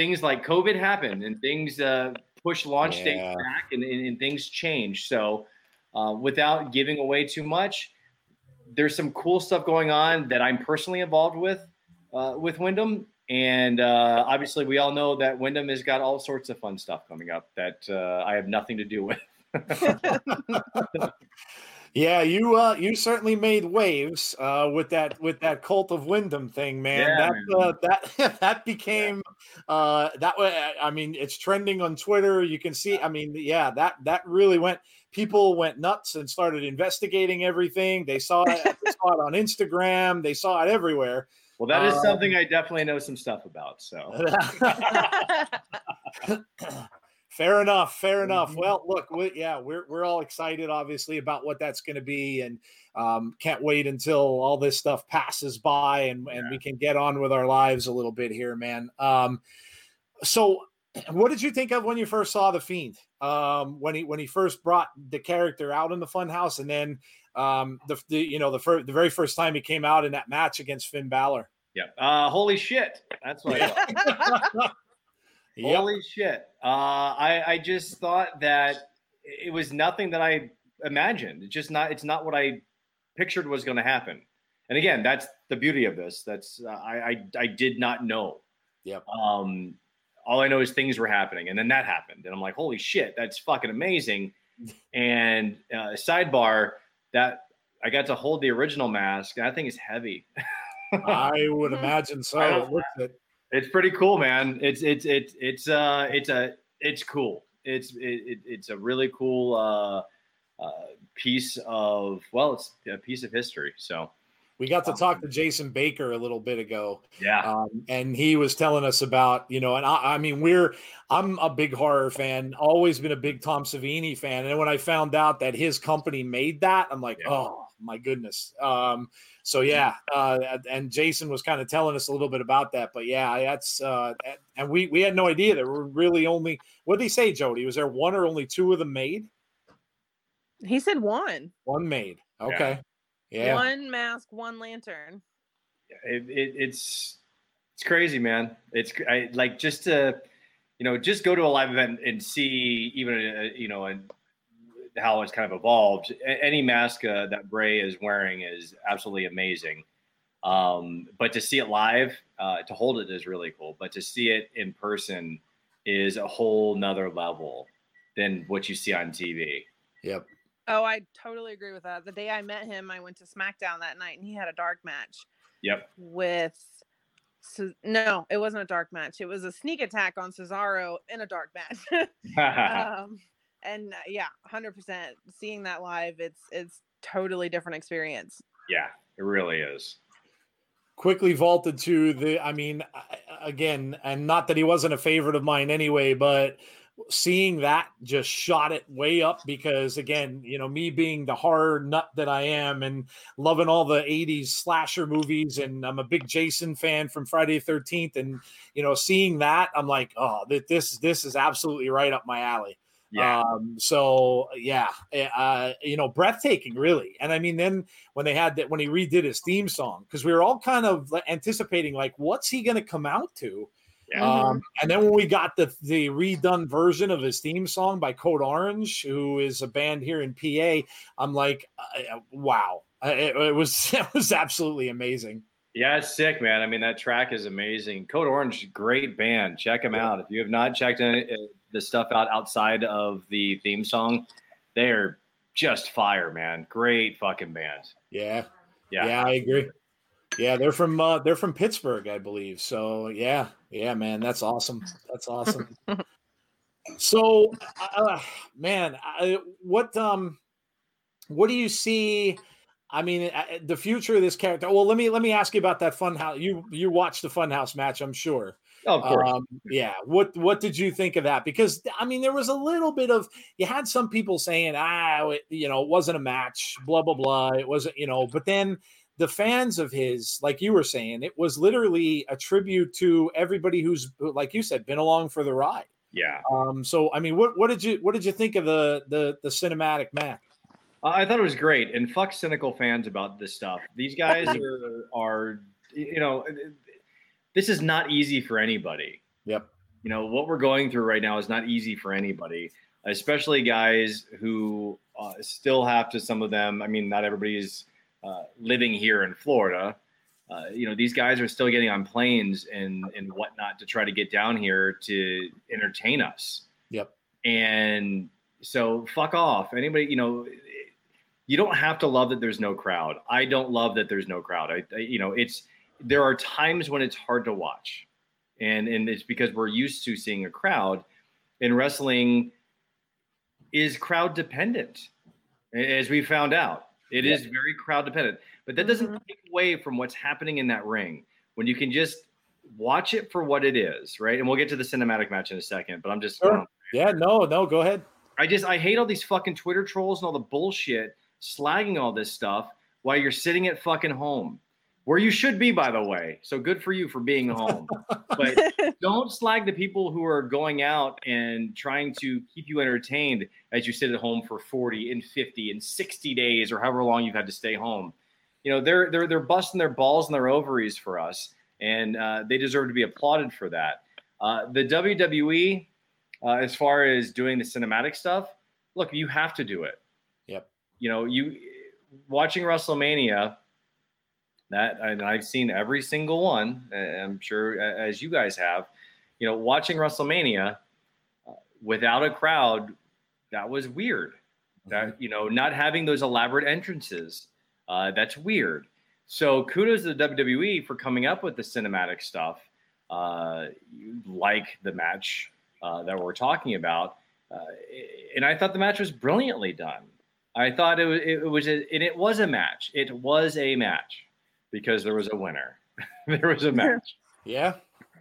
things like COVID happened, and things uh, push launch yeah. dates back, and, and, and things change. So uh, without giving away too much, there's some cool stuff going on that I'm personally involved with uh, with Windham. and uh, obviously we all know that Windham has got all sorts of fun stuff coming up that uh, I have nothing to do with. yeah, you uh, you certainly made waves uh, with that with that cult of Windham thing, man. Yeah, that man. Uh, that that became yeah. uh, that way. I mean, it's trending on Twitter. You can see. I mean, yeah, that that really went people went nuts and started investigating everything. They saw it, they saw it on Instagram, they saw it everywhere. Well, that is um, something I definitely know some stuff about. So fair enough, fair enough. Mm-hmm. Well, look, we, yeah, we're we're all excited, obviously, about what that's going to be, and um, can't wait until all this stuff passes by and and yeah. we can get on with our lives a little bit here, man. Um, so what did you think of when you first saw the fiend um, when he when he first brought the character out in the funhouse and then um, the, the you know the first the very first time he came out in that match against Finn Balor yeah uh, holy shit that's what I yep. holy shit uh, I I just thought that it was nothing that I imagined it's just not it's not what I pictured was going to happen and again that's the beauty of this that's uh, I, I I did not know Yep. Um, all I know is things were happening, and then that happened, and I'm like, holy shit, that's fucking amazing. And uh, sidebar, that I got to hold the original mask. That thing is heavy. I would imagine so. It. It's pretty cool, man. It's it's it's it's uh it's a it's cool. It's it, it's a really cool uh, uh piece of well, it's a piece of history. So we got to talk to Jason Baker a little bit ago. Yeah. Um, and he was telling us about, you know, and I, I, mean, we're, I'm a big horror fan, always been a big Tom Savini fan. And when I found out that his company made that, I'm like, yeah. oh my goodness. Um, so yeah. Uh, and Jason was kind of telling us a little bit about that, but yeah, that's, uh, and we, we had no idea there were really only, what did he say, Jody? Was there one or only two of them made? He said one. One made. Okay. Yeah. Yeah. One mask, one lantern. It, it, it's it's crazy, man. It's I, like just to you know just go to a live event and see even a, uh, you know and how it's kind of evolved. Any mask uh, that Bray is wearing is absolutely amazing. Um, but to see it live, uh, to hold it is really cool. But to see it in person is a whole nother level than what you see on TV. Yep. Oh, I totally agree with that. The day I met him, I went to SmackDown that night and he had a dark match. Yep. With so, no, it wasn't a dark match. It was a sneak attack on Cesaro in a dark match. um, and uh, yeah, hundred percent. Seeing that live, it's it's totally different experience. Yeah, it really is. Quickly vaulted to the, I mean, again, and not that he wasn't a favorite of mine anyway, but seeing that just shot it way up because again you know me being the horror nut that i am and loving all the 80s slasher movies and i'm a big jason fan from friday the 13th and you know seeing that i'm like oh this this is absolutely right up my alley yeah. Um, so yeah, eh, uh, you know, breathtaking, really. And I mean, then when they had that, when he redid his theme song, because we were all kind of anticipating, like, what's he going to come out to? Yeah. Um, mm-hmm. and then when we got the the redone version of his theme song by Code Orange, who is a band here in PA, I'm like, uh, uh wow, uh, it, it, was it was absolutely amazing. Yeah, it's sick, man. I mean, that track is amazing. Code Orange, great band. Check them out if you have not checked any, uh, the stuff out outside of the theme song. They're just fire, man. Great fucking band. Yeah, yeah, yeah I agree. Yeah, they're from uh, they're from Pittsburgh, I believe. So yeah, yeah, man, that's awesome. That's awesome. so, uh, man, I, what um, what do you see? I mean, uh, the future of this character. Well, let me let me ask you about that funhouse. You you watched the funhouse match, I'm sure. Oh, of course. Um, yeah. What what did you think of that? Because I mean, there was a little bit of you had some people saying, ah, it, you know, it wasn't a match, blah blah blah. It wasn't, you know, but then the fans of his, like you were saying, it was literally a tribute to everybody who's, like you said, been along for the ride. Yeah. Um. So, I mean, what what did you what did you think of the the the cinematic match? I thought it was great, and fuck cynical fans about this stuff. These guys are are you know, this is not easy for anybody. Yep. You know what we're going through right now is not easy for anybody, especially guys who uh, still have to. Some of them, I mean, not everybody's uh, living here in Florida. Uh, you know, these guys are still getting on planes and and whatnot to try to get down here to entertain us. Yep. And so, fuck off. Anybody, you know, you don't have to love that there's no crowd. I don't love that there's no crowd. I, I you know, it's there are times when it's hard to watch, and and it's because we're used to seeing a crowd. In wrestling, is crowd dependent, as we found out it yeah. is very crowd dependent, but that doesn't mm-hmm. take away from what's happening in that ring when you can just watch it for what it is, right? And we'll get to the cinematic match in a second, but I'm just sure. yeah, no, no, go ahead. I just I hate all these fucking Twitter trolls and all the bullshit slagging all this stuff while you're sitting at fucking home where you should be, by the way. So good for you for being home. but don't slag the people who are going out and trying to keep you entertained as you sit at home for 40 and 50 and 60 days or however long you've had to stay home. You know, they're they're they're busting their balls and their ovaries for us, and uh, they deserve to be applauded for that. Uh, the WWE, uh, as far as doing the cinematic stuff, look, you have to do it. Yep. You know, you watching WrestleMania that and I've seen every single one. I'm sure as you guys have. You know, watching WrestleMania uh, without a crowd, that was weird. That mm-hmm. you know, not having those elaborate entrances, uh, that's weird. So kudos to the WWE for coming up with the cinematic stuff, uh, like the match uh, that we're talking about. Uh, and I thought the match was brilliantly done. I thought it was it was a, and it was a match. It was a match because there was a winner. there was a match. Yeah.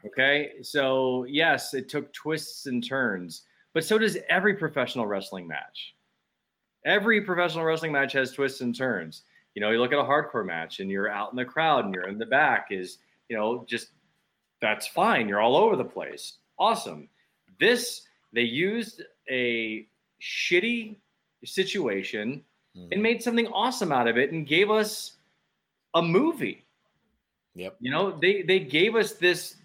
Okay. So, yes, it took twists and turns, but so does every professional wrestling match. Every professional wrestling match has twists and turns. You know, you look at a hardcore match and you're out in the crowd and you're in the back, is, you know, just that's fine. You're all over the place. Awesome. This, they used a shitty situation mm. and made something awesome out of it and gave us a movie. Yep. You know, they they gave us this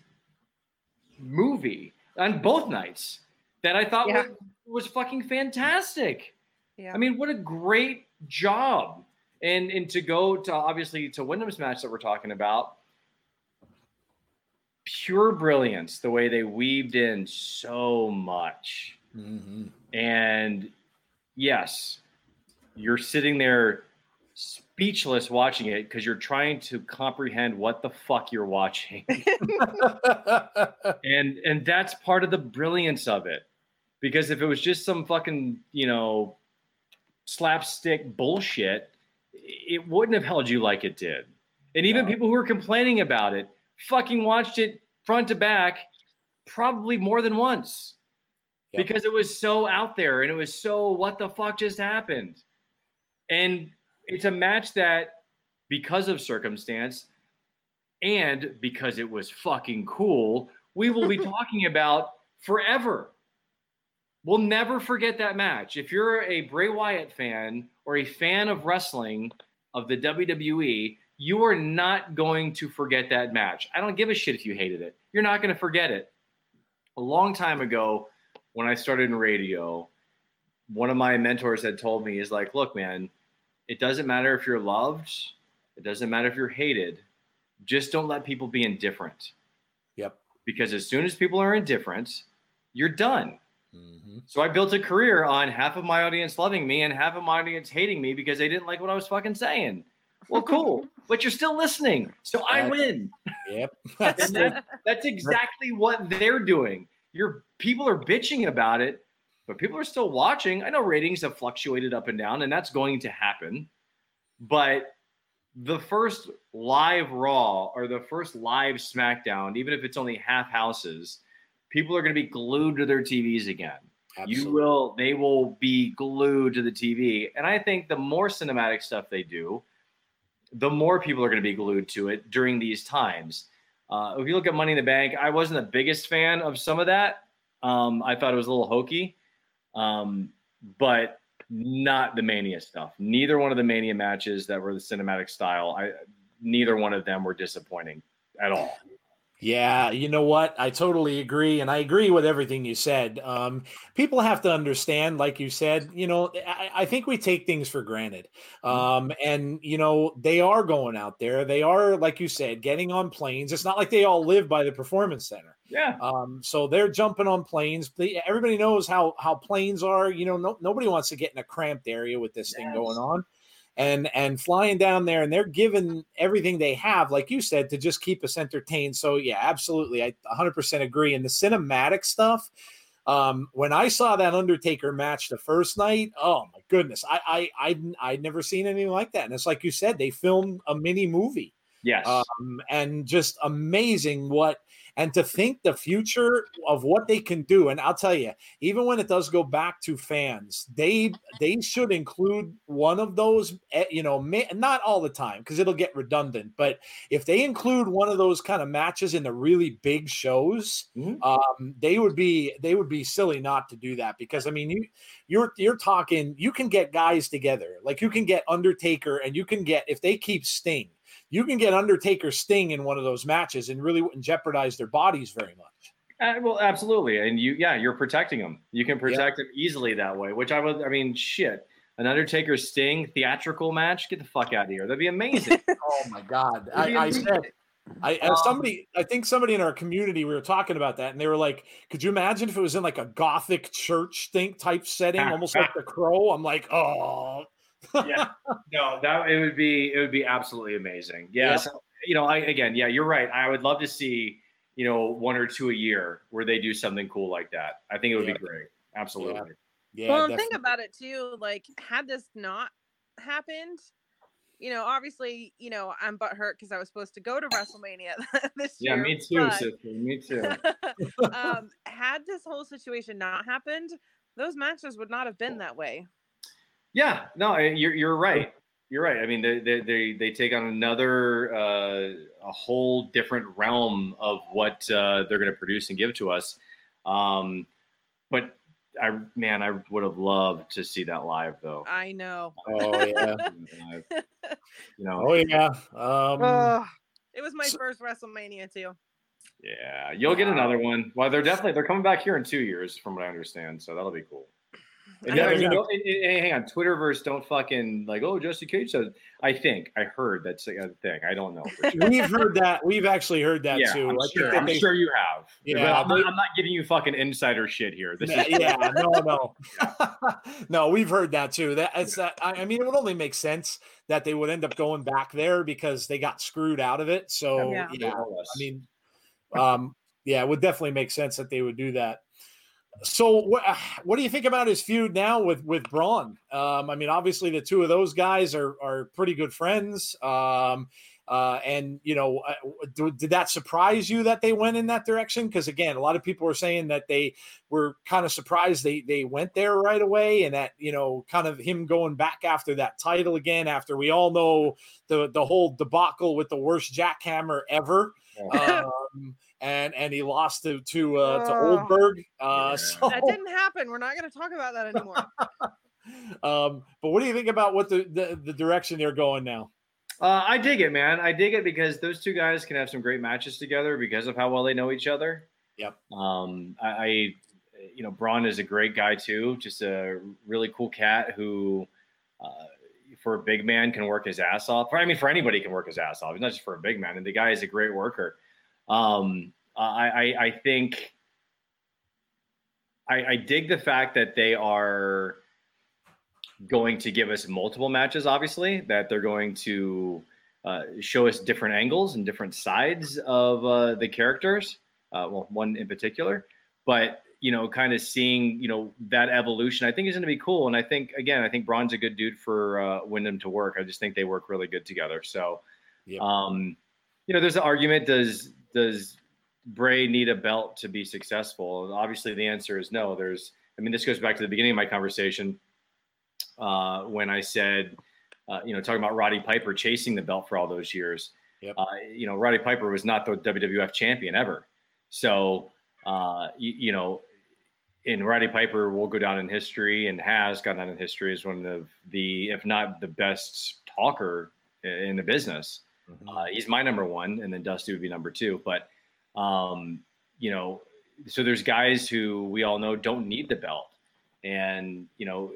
movie on both nights that I thought yeah. was, was fucking fantastic. Yeah. I mean, what a great job. And and to go to obviously to Windham's match that we're talking about, pure brilliance the way they weaved in so much. Mm-hmm. And yes, you're sitting there speechless watching it because you're trying to comprehend what the fuck you're watching. and and that's part of the brilliance of it. Because if it was just some fucking, you know, slapstick bullshit, it wouldn't have held you like it did. And even No. people who were complaining about it fucking watched it front to back probably more than once Yep. because it was so out there and it was so what the fuck just happened. And it's a match that because of circumstance and because it was fucking cool, we will be talking about forever. We'll never forget that match. If you're a Bray Wyatt fan or a fan of wrestling of the WWE, you are not going to forget that match. I don't give a shit if you hated it. You're not going to forget it. A long time ago, when I started in radio, one of my mentors had told me, is like, look, man, it doesn't matter if you're loved, it doesn't matter if you're hated. Just don't let people be indifferent. Yep. Because as soon as people are indifferent, you're done. Mhm. So I built a career on half of my audience loving me and half of my audience hating me because they didn't like what I was fucking saying. Well, cool, but you're still listening, so I That's- win. Yep. That's And the, that, that's exactly what they're doing. Your people are bitching about it, but people are still watching. I know ratings have fluctuated up and down, and that's going to happen. But the first live Raw or the first live SmackDown, even if it's only half houses, people are going to be glued to their TVs again. You will, they will be glued to the TV. And I think the more cinematic stuff they do, the more people are going to be glued to it during these times. Uh, if you look at Money in the Bank, I wasn't the biggest fan of some of that. Um, I thought it was a little hokey, um, but not the Mania stuff. Neither one of the Mania matches that were the cinematic style, I neither one of them were disappointing at all. Yeah, you know what? I totally agree. And I agree with everything you said. Um, people have to understand, like you said, you know, I, I think we take things for granted. Um, and, you know, they are going out there. They are, like you said, getting on planes. It's not like they all live by the performance center. Yeah, Um, so they're jumping on planes. They, everybody knows how how planes are. You know, no, nobody wants to get in a cramped area with this thing going on, and and flying down there, and they're giving everything they have, like you said, to just keep us entertained. So yeah, absolutely, I 100% agree. And the cinematic stuff. Um, when I saw that Undertaker match the first night, oh my goodness, I I I I'd never seen anything like that. And it's like you said, they filmed a mini movie yes, um, and just amazing what and to think the future of what they can do and i'll tell you even when it does go back to fans they they should include one of those eh, you know not all the time because it'll get redundant but if they include one of those kind of matches in the really big shows Mhm. um, they would be they would be silly not to do that because i mean you you're you're talking you can get guys together like you can get undertaker and you can get if they keep sting you can get Undertaker Sting in one of those matches and really wouldn't jeopardize their bodies very much. Uh, well, absolutely, and you, yeah, you're protecting them. You can protect them easily that way. Which I would, I mean, shit, an Undertaker Sting theatrical match, get the fuck out of here. That'd be amazing. Oh my God! I, I said, I Um, as somebody, I think somebody in our community, we were talking about that, and they were like, "Could you imagine if it was in like a gothic church thing type setting, almost like the Crow?" I'm like, "Oh, yeah, no, that it would be, it would be absolutely amazing. Yeah, Yeah. so, you know, I again, yeah, you're right. I would love to see, you know, one or two a year where they do something cool like that. I think it would Yeah. be great. Absolutely. yeah." well, and think about it too. Like, had this not happened, you know, obviously, you know, I'm butthurt because I was supposed to go to WrestleMania this Yeah, year. me too, but, sister. Me too. um, had this whole situation not happened, those matches would not have been that way. Yeah, no, you're you're right. You're right. I mean, they they they, they take on another uh, a whole different realm of what uh, they're going to produce and give to us. Um, but I man, I would have loved to see that live though. I know. oh yeah, You know, oh yeah. Um, Ugh. it was my so- first WrestleMania too. yeah, you'll get another one. Well, they're definitely they're coming back here in two years, from what I understand. So that'll be cool. And Yeah, yeah, I don't- and- and- hang on, Twitterverse don't fucking like, oh, Jesse Cage said. I think I heard that's a thing. I don't know. Sure. we've heard that. We've actually heard that yeah, too. I'm, sure, I'm they- sure you have. Yeah, But I'm, they- not, I'm not giving you fucking insider shit here. This yeah, is yeah, no, no, no. We've heard that too. That it's that. I, I mean, it would only make sense that they would end up going back there because they got screwed out of it. So Yeah. yeah, more or less. I mean, um, yeah, it would definitely make sense that they would do that. So what, what do you think about his feud now with with Braun? Um, I mean, obviously the two of those guys are are pretty good friends. Um, uh, and you know, uh, did that surprise you that they went in that direction? Because again, a lot of people were saying that they were kind of surprised they they went there right away, and that you know, kind of him going back after that title again. After we all know the the whole debacle with the worst jackhammer ever. Um, and and he lost to to uh, to Goldberg. Uh, yeah. so that didn't happen. We're not going to talk about that anymore. um, but what do you think about what the, the, the direction they're going now? Uh, I dig it, man. I dig it because those two guys can have some great matches together because of how well they know each other. Yep. Um, I, I, you know, Braun is a great guy too. Just a really cool cat who, uh, for a big man, can work his ass off. I mean, for anybody can work his ass off. It's not just for a big man. And the guy is a great worker. Um, I, I, I think I, I dig the fact that they are going to give us multiple matches, obviously, that they're going to uh, show us different angles and different sides of uh, the characters. Uh, well, one in particular, but you know, kind of seeing you know that evolution, I think is going to be cool. And I think again, I think Braun's a good dude for uh, Windham to work. I just think they work really good together. So, yep. um, you know, there's an argument: does does Bray need a belt to be successful? Obviously, the answer is no. There's, I mean, this goes back to the beginning of my conversation uh, when I said, uh, you know, talking about Roddy Piper chasing the belt for all those years. Yep. Uh, you know, Roddy Piper was not the WWF champion ever. So, uh, you, you, know, in Roddy Piper will go down in history and has gone down in history as one of the, if not the best talker in the business. Mm-hmm. Uh, he's my number one, and then Dusty would be number two. But, um, you know, so there's guys who we all know don't need the belt. And, you know,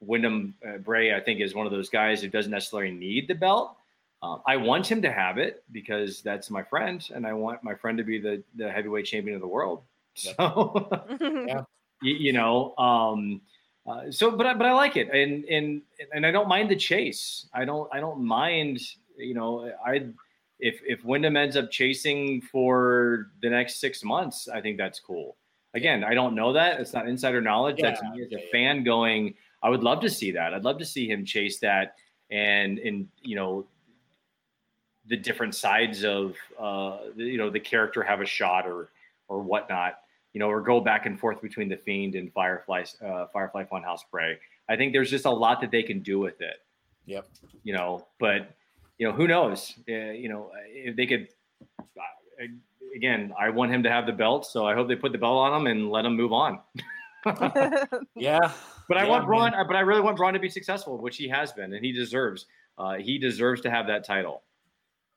Windham uh, Bray, I think, is one of those guys who doesn't necessarily need the belt. Um, I want him to have it because that's my friend, and I want my friend to be the, the heavyweight champion of the world. So, yeah. you, you, know, um, uh, so but I, but I like it, and and and I don't mind the chase. I don't I don't mind. You know, I if if Windham ends up chasing for the next six months, I think that's cool. Again, I don't know that. It's not insider knowledge. Yeah, that's me as a fan going I would love to see that. I'd love to see him chase that and and you know the different sides of uh, you know the character have a shot or or whatnot. You know, or go back and forth between the Fiend and Firefly, uh, Firefly Funhouse Bray. I think there's just a lot that they can do with it. Yep. You know, but you know, who knows? Uh, you know, if they could. Uh, again, I want him to have the belt, so I hope they put the belt on him and let him move on. yeah, but I yeah, want Braun. Man. But I really want Braun to be successful, which he has been, and he deserves. Uh, he deserves to have that title.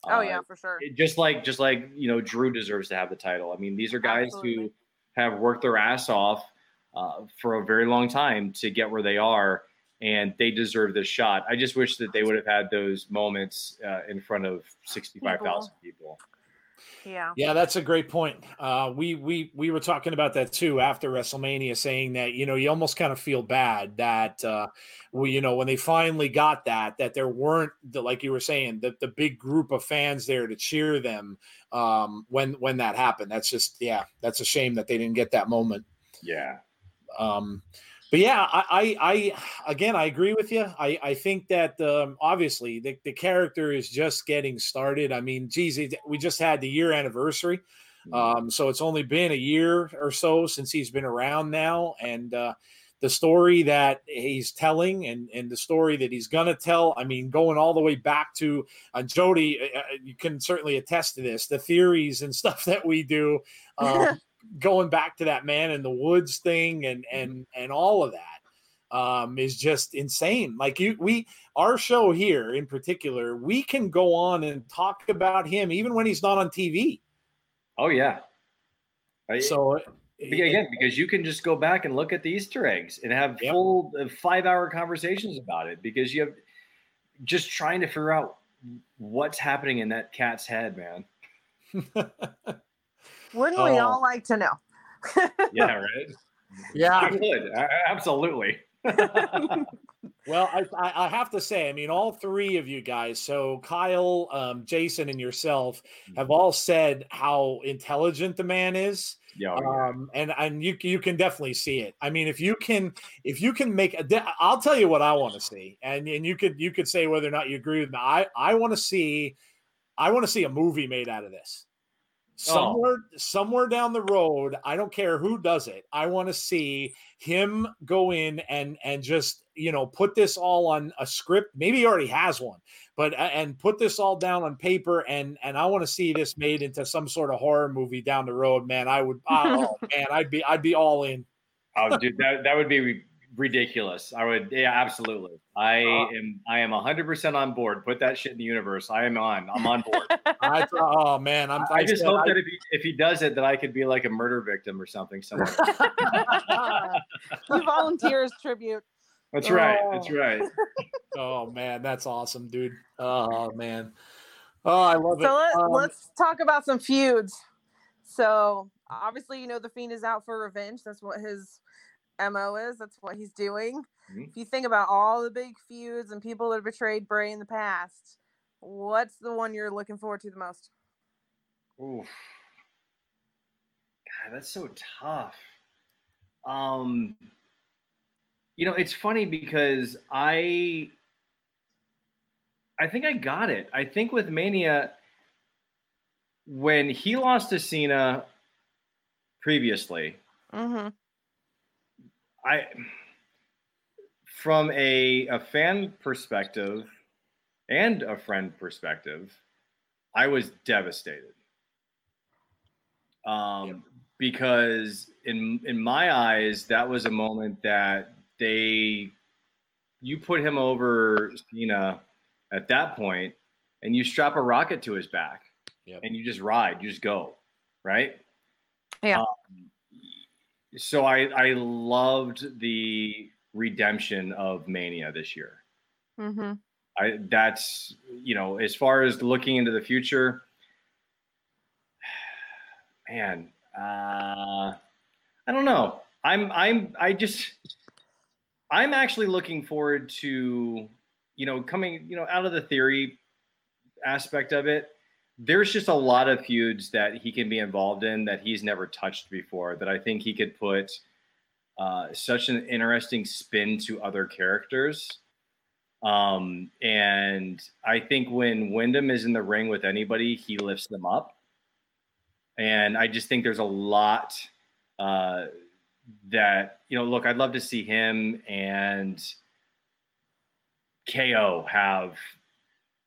Oh uh, yeah, for sure. Just like just like you know, Drew deserves to have the title. I mean, these are guys Absolutely. who have worked their ass off uh, for a very long time to get where they are, and they deserve this shot. I just wish that they would have had those moments uh, in front of sixty-five thousand people. Yeah. Yeah, that's a great point. Uh, we we we were talking about that too after WrestleMania, saying that you know you almost kind of feel bad that uh, we you know when they finally got that that there weren't the, like you were saying the the big group of fans there to cheer them um, when when that happened. That's just yeah, that's a shame that they didn't get that moment. Yeah. Um, but yeah, I, I, I, again, I agree with you. I, I think that um, obviously the, the character is just getting started. I mean, geez, we just had the year anniversary, mm-hmm. um, so it's only been a year or so since he's been around now, and uh, the story that he's telling and and the story that he's gonna tell. I mean, going all the way back to uh, Jody, uh, uh you can certainly attest to this. The theories and stuff that we do. Um, going back to that man in the woods thing and mm-hmm. and and all of that um, is just insane. Like you, we, our show here in particular, we can go on and talk about him even when he's not on TV. Oh yeah. so again, because you can just go back and look at the Easter eggs and have yep. full uh, five-hour conversations about it because you have just trying to figure out what's happening in that cat's head, man. Wouldn't oh. we all like to know? yeah, right. Yeah, I would. Absolutely. well, I, I, I have to say, I mean, all three of you guys, so Kyle, um, Jason, and yourself, have all said how intelligent the man is. Yeah, oh, yeah. um, and and you you can definitely see it. I mean, if you can if you can make a, de- I'll tell you what I want to see, and and you could you could say whether or not you agree with me. I I want to see, I want to see a movie made out of this. Oh. Somewhere somewhere down the road, I don't care who does it. I want to see him go in and and just you know put this all on a script. Maybe he already has one, but and put this all down on paper and and I want to see this made into some sort of horror movie down the road. Man, I would. Oh man, I'd be I'd be all in. Oh, dude, that that would be ridiculous. I would, yeah, absolutely. I Uh, am, I am hundred percent on board. Put that shit in the universe. I am on. I'm on board. I thought, oh man, I'm. I just hope I- that if he if he does it, that I could be like a murder victim or something somewhere. you volunteers tribute. That's right. That's Oh. right. oh man, that's awesome, dude. Oh man. Oh, I love it. So let, Um, let's talk about some feuds. So obviously, you know the fiend is out for revenge. That's what his mo is. That's what he's doing. Mhm. If you think about all the big feuds and people that have betrayed Bray in the past, what's the one you're looking forward to the most? Oof. God, that's so tough. Um, you know, it's funny because I, I think I got it. I think with Mania, when he lost to Cena previously, Mm-hmm. I, from a a fan perspective and a friend perspective, I was devastated. Um, Yep. because in in my eyes, that was a moment that they you put him over Cena at that point, and you strap a rocket to his back, Yep. and you just ride, you just go, right? Yeah. So I I loved the redemption of Mania this year. Mm-hmm. I that's you know as far as looking into the future, man, uh, I don't know. I'm I'm I just I'm actually looking forward to you know coming you know out of the theory aspect of it. There's just a lot of feuds that he can be involved in that he's never touched before. That I think he could put uh, such an interesting spin to other characters. Um, and I think when Windham is in the ring with anybody, he lifts them up. And I just think there's a lot uh, that, you know, look, I'd love to see him and KO have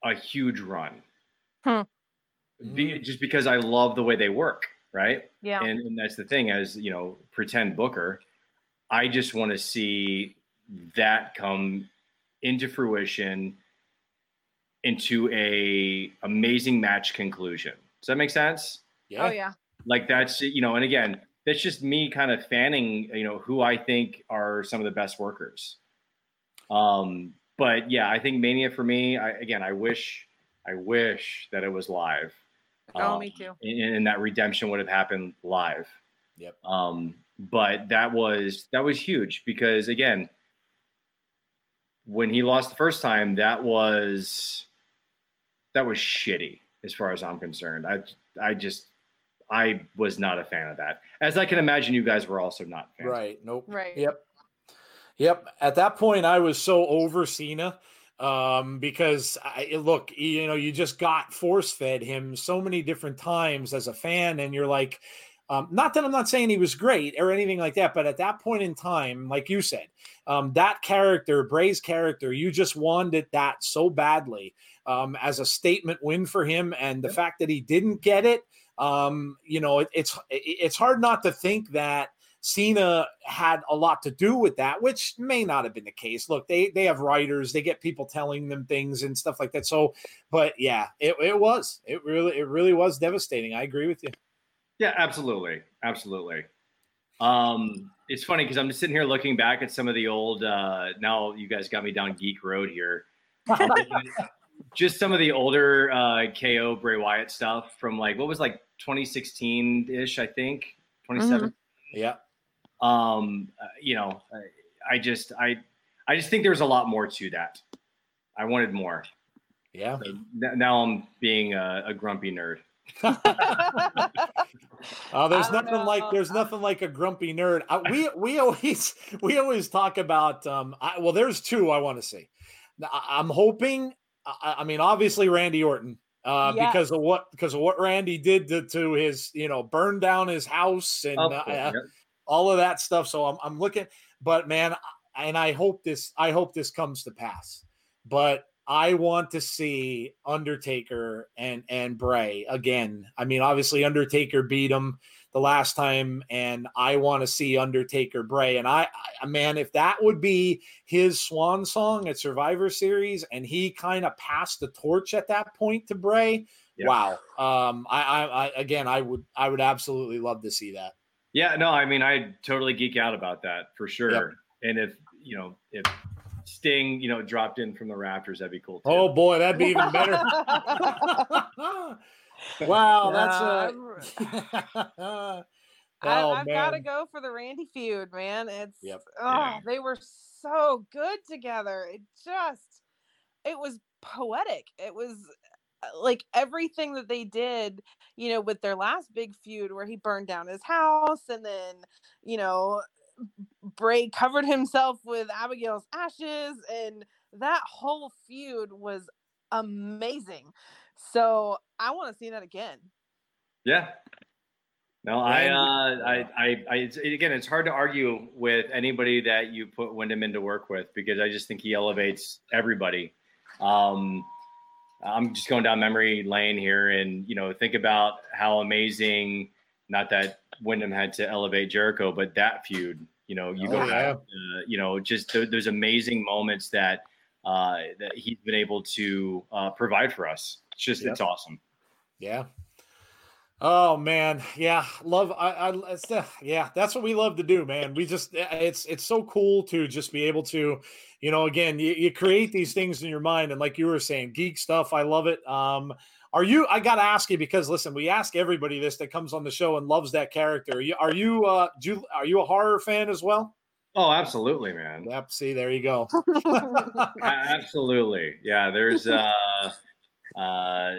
a huge run. Hmm. Be, just because I love the way they work, right? Yeah. and, and that's the thing as you know pretend booker i just want to see that come into fruition into a amazing match conclusion does that make sense yeah. Oh yeah. like that's you know and again that's just me kind of fanning you know who i think are some of the best workers um but yeah i think mania for me I, again i wish i wish that it was live Oh, Um, me too. and, and that redemption would have happened live. Yep. Um, but that was that was huge because again, when he lost the first time, that was that was shitty as far as I'm concerned. I I just I was not a fan of that. As I can imagine, you guys were also not fans. Right. Nope. Right. Yep. Yep. At that point, I was so over Cena um, because I look, you know, you just got force fed him so many different times as a fan, and you're like, um, not that I'm not saying he was great or anything like that, but at that point in time, like you said, um, that character, Bray's character, you just wanted that so badly um, as a statement win for him, and the fact that he didn't get it, um, you know, it, it's it's hard not to think that Cena had a lot to do with that, which may not have been the case. Look, they they have writers, they get people telling them things and stuff like that. So, but yeah, it, it was it really it really was devastating. I agree with you. Yeah, absolutely, absolutely. Um, it's funny because I'm just sitting here looking back at some of the old. Uh, now you guys got me down geek road here. just some of the older uh, KO Bray Wyatt stuff from like what was like 2016 ish, I think 27. yeah, Um, uh, you know, I, I just I I just think there's a lot more to that. I wanted more. Yeah. So now I'm being a, a grumpy nerd. Oh, there's nothing like there's nothing like a grumpy nerd. I, we we always we always talk about. Um, I, well, there's two I want to see. I, am hoping. I, I, mean, obviously Randy Orton, uh, yes. because of what because of what Randy did to, to his you know burn down his house and uh, yep. All of that stuff. So I'm I'm looking, but man, and I hope this I hope this comes to pass. But I want to see Undertaker and and Bray again. I mean, obviously Undertaker beat him the last time, and I want to see Undertaker Bray. And I, I man, if that would be his swan song at Survivor Series, and he kind of passed the torch at that point to Bray, yep. wow. Um, I, I, I again, I would, I would absolutely love to see that. Yeah, no, I mean, I totally geek out about that for sure. Yep. And if you know, if Sting, you know, dropped in from the Raptors, That'd be cool. Too. Oh boy, that'd be even better. wow, that's uh oh, I, have got to go for the Randy feud, man. It's yep. oh, yeah. they were so good together. It just it was poetic. It was like everything that they did, you know, with their last big feud where he burned down his house and then, you know, Bray covered himself with Abigail's ashes, and that whole feud was amazing. So I want to see that again. Yeah. No, I, uh, I, I, I, again, it's hard to argue with anybody that you put Windham into work with because I just think he elevates everybody. Um, I'm just going down memory lane here, and you know, think about how amazing. Not that Windham had to elevate Jericho, but that feud, you know, you oh, go, yeah. uh, you know, just th- those amazing moments that uh, that he's been able to uh, provide for us. It's just, yep. it's awesome. Yeah. Oh man, yeah, love. I, I, yeah, that's what we love to do, man. We just, it's, it's so cool to just be able to, you know, again, you, you create these things in your mind, and like you were saying, geek stuff. I love it. Um, are you? I got to ask you because listen, we ask everybody this that comes on the show and loves that character. Are you? Are you? Uh, do, are you a horror fan as well? Oh, absolutely, man. Yep. See, there you go. absolutely. Yeah. There's uh, uh,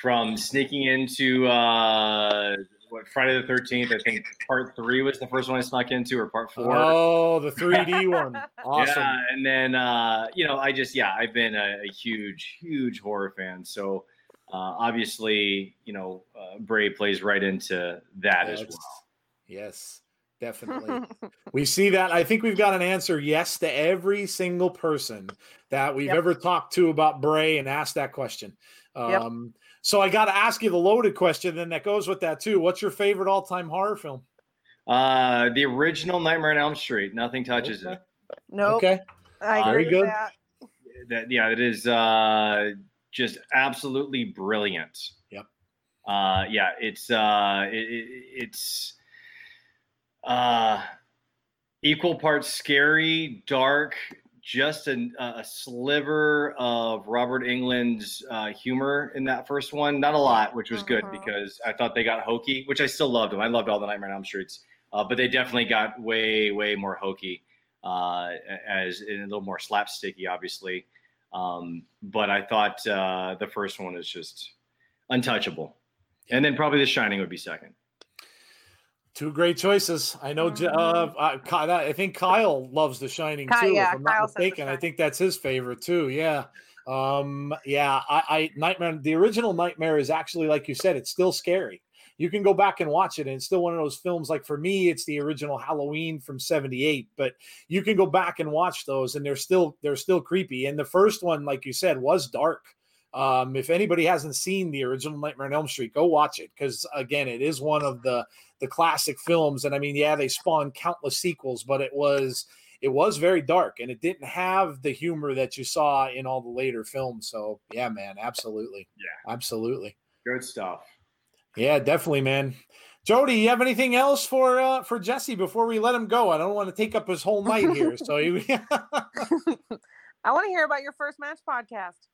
from sneaking into uh, what Friday the Thirteenth. I think part three was the first one I snuck into, or part four. Oh, the 3D one. Awesome. Yeah, and then uh, you know, I just yeah, I've been a, a huge, huge horror fan. So uh, obviously, you know, uh, Bray plays right into that yes. as well. Yes, definitely. we see that. I think we've got an answer yes to every single person that we've yep. ever talked to about Bray and asked that question. Um, yep. So I got to ask you the loaded question, then that goes with that too. What's your favorite all-time horror film? Uh, the original Nightmare on Elm Street. Nothing touches okay. it. No. Nope. Okay. I Very good. That. that. yeah, it is. Uh, just absolutely brilliant. Yep. Uh, yeah, it's uh, it, it's uh, equal parts scary, dark, just a, a sliver of Robert Englund's uh, humor in that first one. Not a lot, which was good uh-huh. because I thought they got hokey, which I still loved them. I loved all the Nightmare on Elm Streets, uh, but they definitely got way, way more hokey, uh, as a little more slapsticky, obviously. Um, but I thought uh, the first one is just untouchable, and then probably The Shining would be second. Two great choices. I know. Uh, I think Kyle loves The Shining Kyle, too. Yeah, if I'm not mistaken, I think that's his favorite too. Yeah. Um, yeah. I, I Nightmare. The original Nightmare is actually like you said. It's still scary you can go back and watch it and it's still one of those films like for me it's the original halloween from 78 but you can go back and watch those and they're still they're still creepy and the first one like you said was dark um, if anybody hasn't seen the original nightmare on elm street go watch it because again it is one of the the classic films and i mean yeah they spawned countless sequels but it was it was very dark and it didn't have the humor that you saw in all the later films so yeah man absolutely yeah absolutely good stuff yeah, definitely, man. Jody, you have anything else for uh, for Jesse before we let him go? I don't want to take up his whole night here. So you... I want to hear about your first match podcast.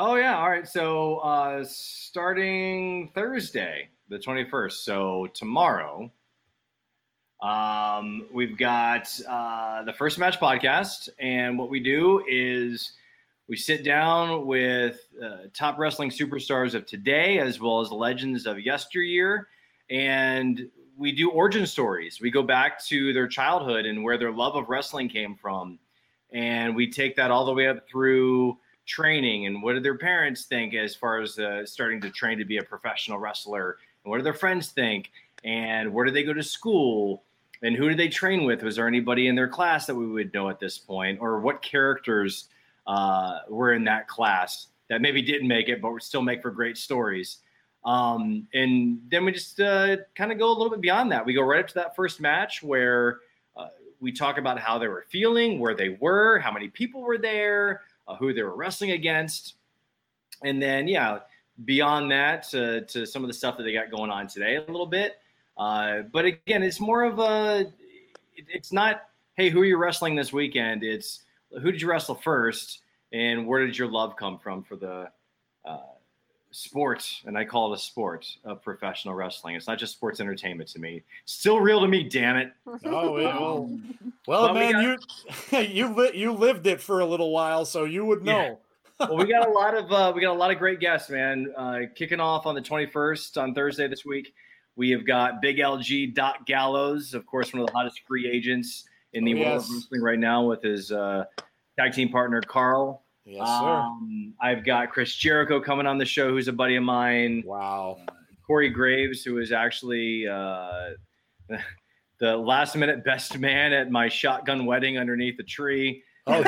Oh yeah, all right. So uh, starting Thursday, the twenty first. So tomorrow, Um, we've got uh, the First Match podcast, and what we do is we sit down with uh, top wrestling superstars of today as well as legends of yesteryear, and we do origin stories. We go back to their childhood and where their love of wrestling came from, and we take that all the way up through training and what do their parents think as far as uh, starting to train to be a professional wrestler? And what do their friends think? And where do they go to school? And who do they train with? Was there anybody in their class that we would know at this point? Or what characters uh, were in that class that maybe didn't make it but would still make for great stories? Um, and then we just uh, kind of go a little bit beyond that. We go right up to that first match where uh, we talk about how they were feeling where they were how many people were there uh, who they were wrestling against, and then yeah, beyond that to, to some of the stuff that they got going on today a little bit. Uh, but again, it's more of a. It, it's not hey, who are you wrestling this weekend? It's who did you wrestle first, and where did your love come from for the uh, sport? And I call it a sport of professional wrestling. It's not just sports entertainment to me. Still real to me, damn it. Oh, well, well man, we got, you you li- you lived it for a little while, so you would know. Yeah. well, we got a lot of uh, we got a lot of great guests, man. Uh, kicking off on the 21st on Thursday this week, we have got Big LG Doc Gallows, of course, one of the hottest free agents in the oh, world of wrestling right now, with his uh, tag team partner Karl. Yes, sir. Um, I've got Chris Jericho coming on the show, who's a buddy of mine. Wow. Uh, Corey Graves, who is actually uh, the last minute best man at my shotgun wedding underneath a tree. Oh,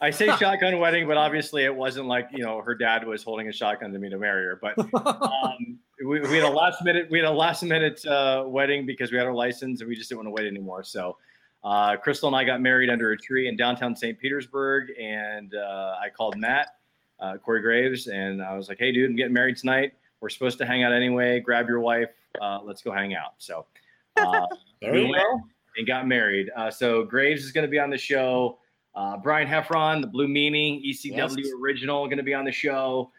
I say shotgun wedding, but obviously it wasn't like you know her dad was holding a shotgun to me to marry her. But um, we, we, had a last minute we had a last minute uh, wedding because we had our license and we just didn't want to wait anymore. So uh, Crystal and I got married under a tree in downtown St. Petersburg, and uh, I called Matt, uh, Corey Graves, and I was like, "Hey, dude, I'm getting married tonight. We're supposed to hang out anyway. Grab your wife. Uh, let's go hang out." So uh, we went and got married. Uh, so Graves is going to be on the show. Brian Heffron, the Blue Meanie, ECW yes. original, going to be on the show.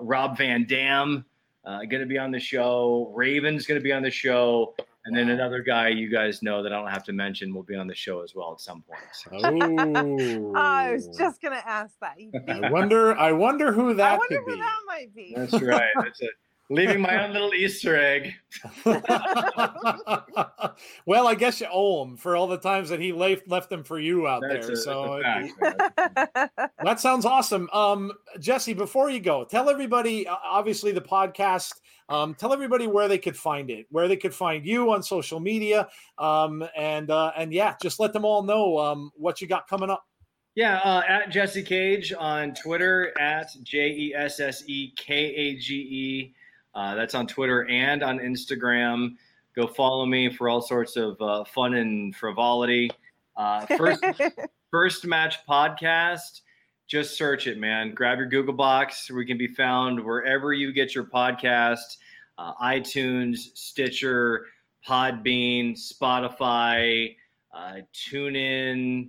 Rob Van Dam, going to be on the show. Raven's going to be on the show. And then another guy you guys know that I don't have to mention will be on the show as well at some point. So. Oh. I was just gonna ask that. I wonder. I wonder who that. I wonder who be. that might be. That's right. That's it. Leaving my own little Easter egg. well, I guess you owe him for all the times that he left left them for you out that's there. A, so fact, that sounds awesome. Um, Jesse, before you go, tell everybody. Obviously, the podcast um, tell everybody where they could find it, where they could find you on social media, um, and uh, and yeah, just let them all know um, what you got coming up. Yeah, uh, at Jesse Kage on Twitter, at J E S S E K A G E. Uh, that's on Twitter and on Instagram. Go follow me for all sorts of uh, fun and frivolity. Uh, first, first match podcast just search it, man. Grab your Google Box. We can be found wherever you get your podcast uh, iTunes, Stitcher, Podbean, Spotify, uh, TuneIn.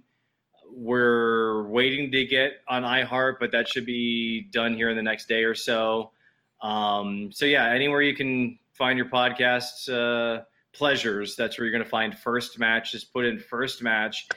We're waiting to get on iHeart, but that should be done here in the next day or so. Um, so, yeah, anywhere you can find your podcast uh, pleasures, that's where you're going to find First Match. Just put in First Match.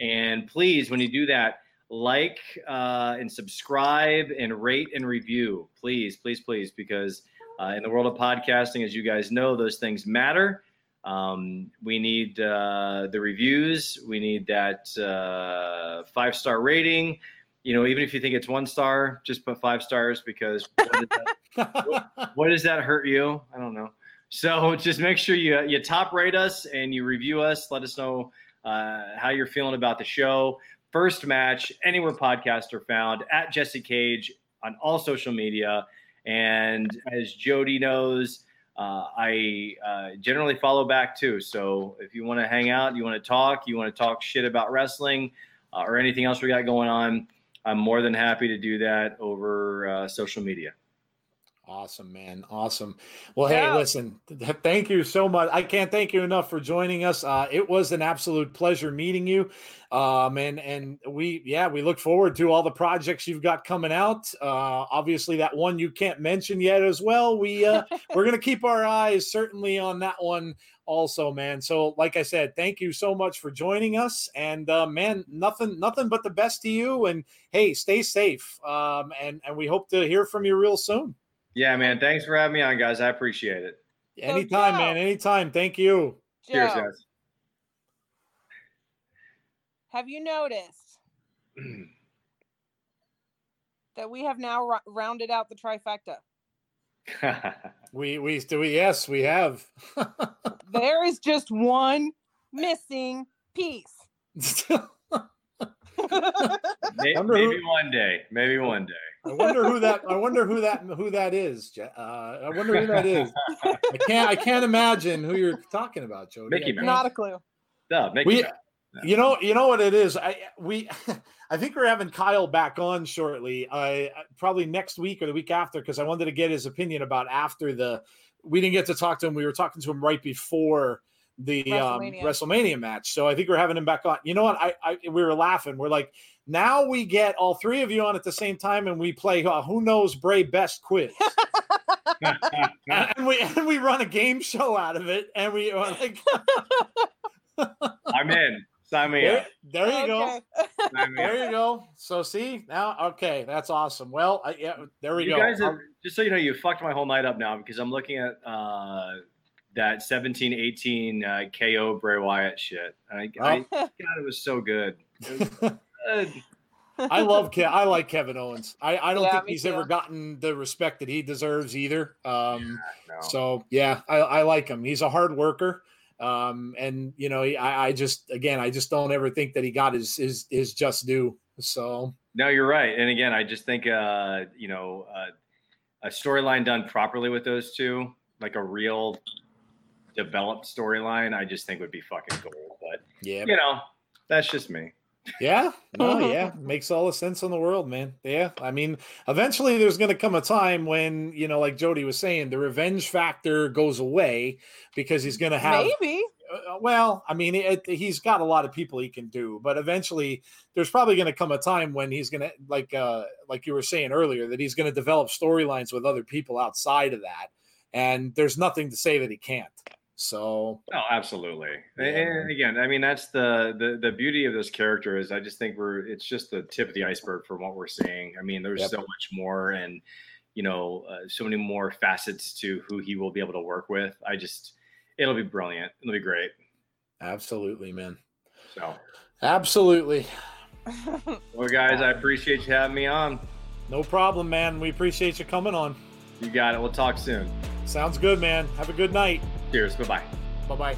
And please, when you do that, like uh, and subscribe and rate and review, please, please, please, because uh, in the world of podcasting, as you guys know, those things matter. Um, we need uh, the reviews. We need that uh, five star rating. You know, even if you think it's one star, just put five stars because what does that, hurt you? I don't know. So just make sure you you top rate us and you review us. Let us know uh, how you're feeling about the show first match anywhere podcasts are found at Jesse Kage on all social media. And as Jody knows, uh, I uh, generally follow back too. So if you want to hang out, you want to talk, you want to talk shit about wrestling uh, or anything else we got going on, I'm more than happy to do that over uh, social media. Awesome, man. Awesome. Well, Yeah. hey, listen, th- thank you so much. I can't thank you enough for joining us. Uh, it was an absolute pleasure meeting you. Um, and, and we, yeah, we look forward to all the projects you've got coming out. Uh, obviously that one you can't mention yet as well. We, uh, we're going to keep our eyes certainly on that one also, man. So, like I said, thank you so much for joining us. And, uh, man, nothing, nothing but the best to you. And hey, stay safe. Um, and, and we hope to hear from you real soon. Yeah, man. Thanks for having me on, guys. I appreciate it. Anytime, man. Anytime. Thank you. Cheers, guys. have you noticed that we have now ro- rounded out the trifecta? We we do. Yes, we have. There is just one missing piece. May- Wonder maybe one day. Maybe one day. I wonder who that. I wonder who that who that is. Uh, I wonder who that is. I can't. I can't imagine who you're talking about, Jody. Mickey I Mouse. can't- Not a clue. No, make We- it. You know, you know what it is. I we, I think we're having Kyle back on shortly. I probably next week or the week after because I wanted to get his opinion about after the. We didn't get to talk to him. We were talking to him right before the um, WrestleMania. WrestleMania match. So I think we're having him back on. You know what? I, I we were laughing. We're like, now we get all three of you on at the same time, and we play uh, who knows Bray best quiz. and we and we run a game show out of it, and we are like, I'm in. Sign me there, up. there you go. Okay. Sign me up. There you go. So see now, okay, that's awesome. Well, I, yeah, there we you go. guys I'll- have, just so you know, you fucked my whole night up now because I'm looking at uh, that 17 18 uh, KO Bray Wyatt shit. I, I, God, it was so good. It was good. I love Ke- I like Kevin Owens. I, I don't Yeah, think he's too. ever gotten the respect that he deserves either. Um, No. so yeah, I, I like him. He's a hard worker. Um, and you know, I, I just again, I just don't ever think that he got his his his just due. So No, you're right. And again, I just think uh, you know uh, a storyline done properly with those two, like a real developed storyline, I just think would be fucking cool. But yeah, you know, that's just me. Yeah, no, yeah, makes all the sense in the world, man. Yeah, I mean, eventually there's going to come a time when you know, like Jody was saying, the revenge factor goes away because he's going to have. Maybe. uh, well, I mean, it, he's got a lot of people he can do, but eventually there's probably going to come a time when he's going to, like, uh, like you were saying earlier, that he's going to develop storylines with other people outside of that, and there's nothing to say that he can't. So Oh, absolutely. Yeah, and again, I mean, that's the, the the beauty of this character is I just think we're it's just the tip of the iceberg from what we're seeing. I mean, there's Yep. so much more, and you know, uh, so many more facets to who he will be able to work with. I just, it'll be brilliant. It'll be great. absolutely, man, So, absolutely. well, guys, I appreciate you having me on. No problem, man. We appreciate you coming on. You got it. We'll talk soon. Sounds good, man. Have a good night. Cheers. Bye bye. Bye bye.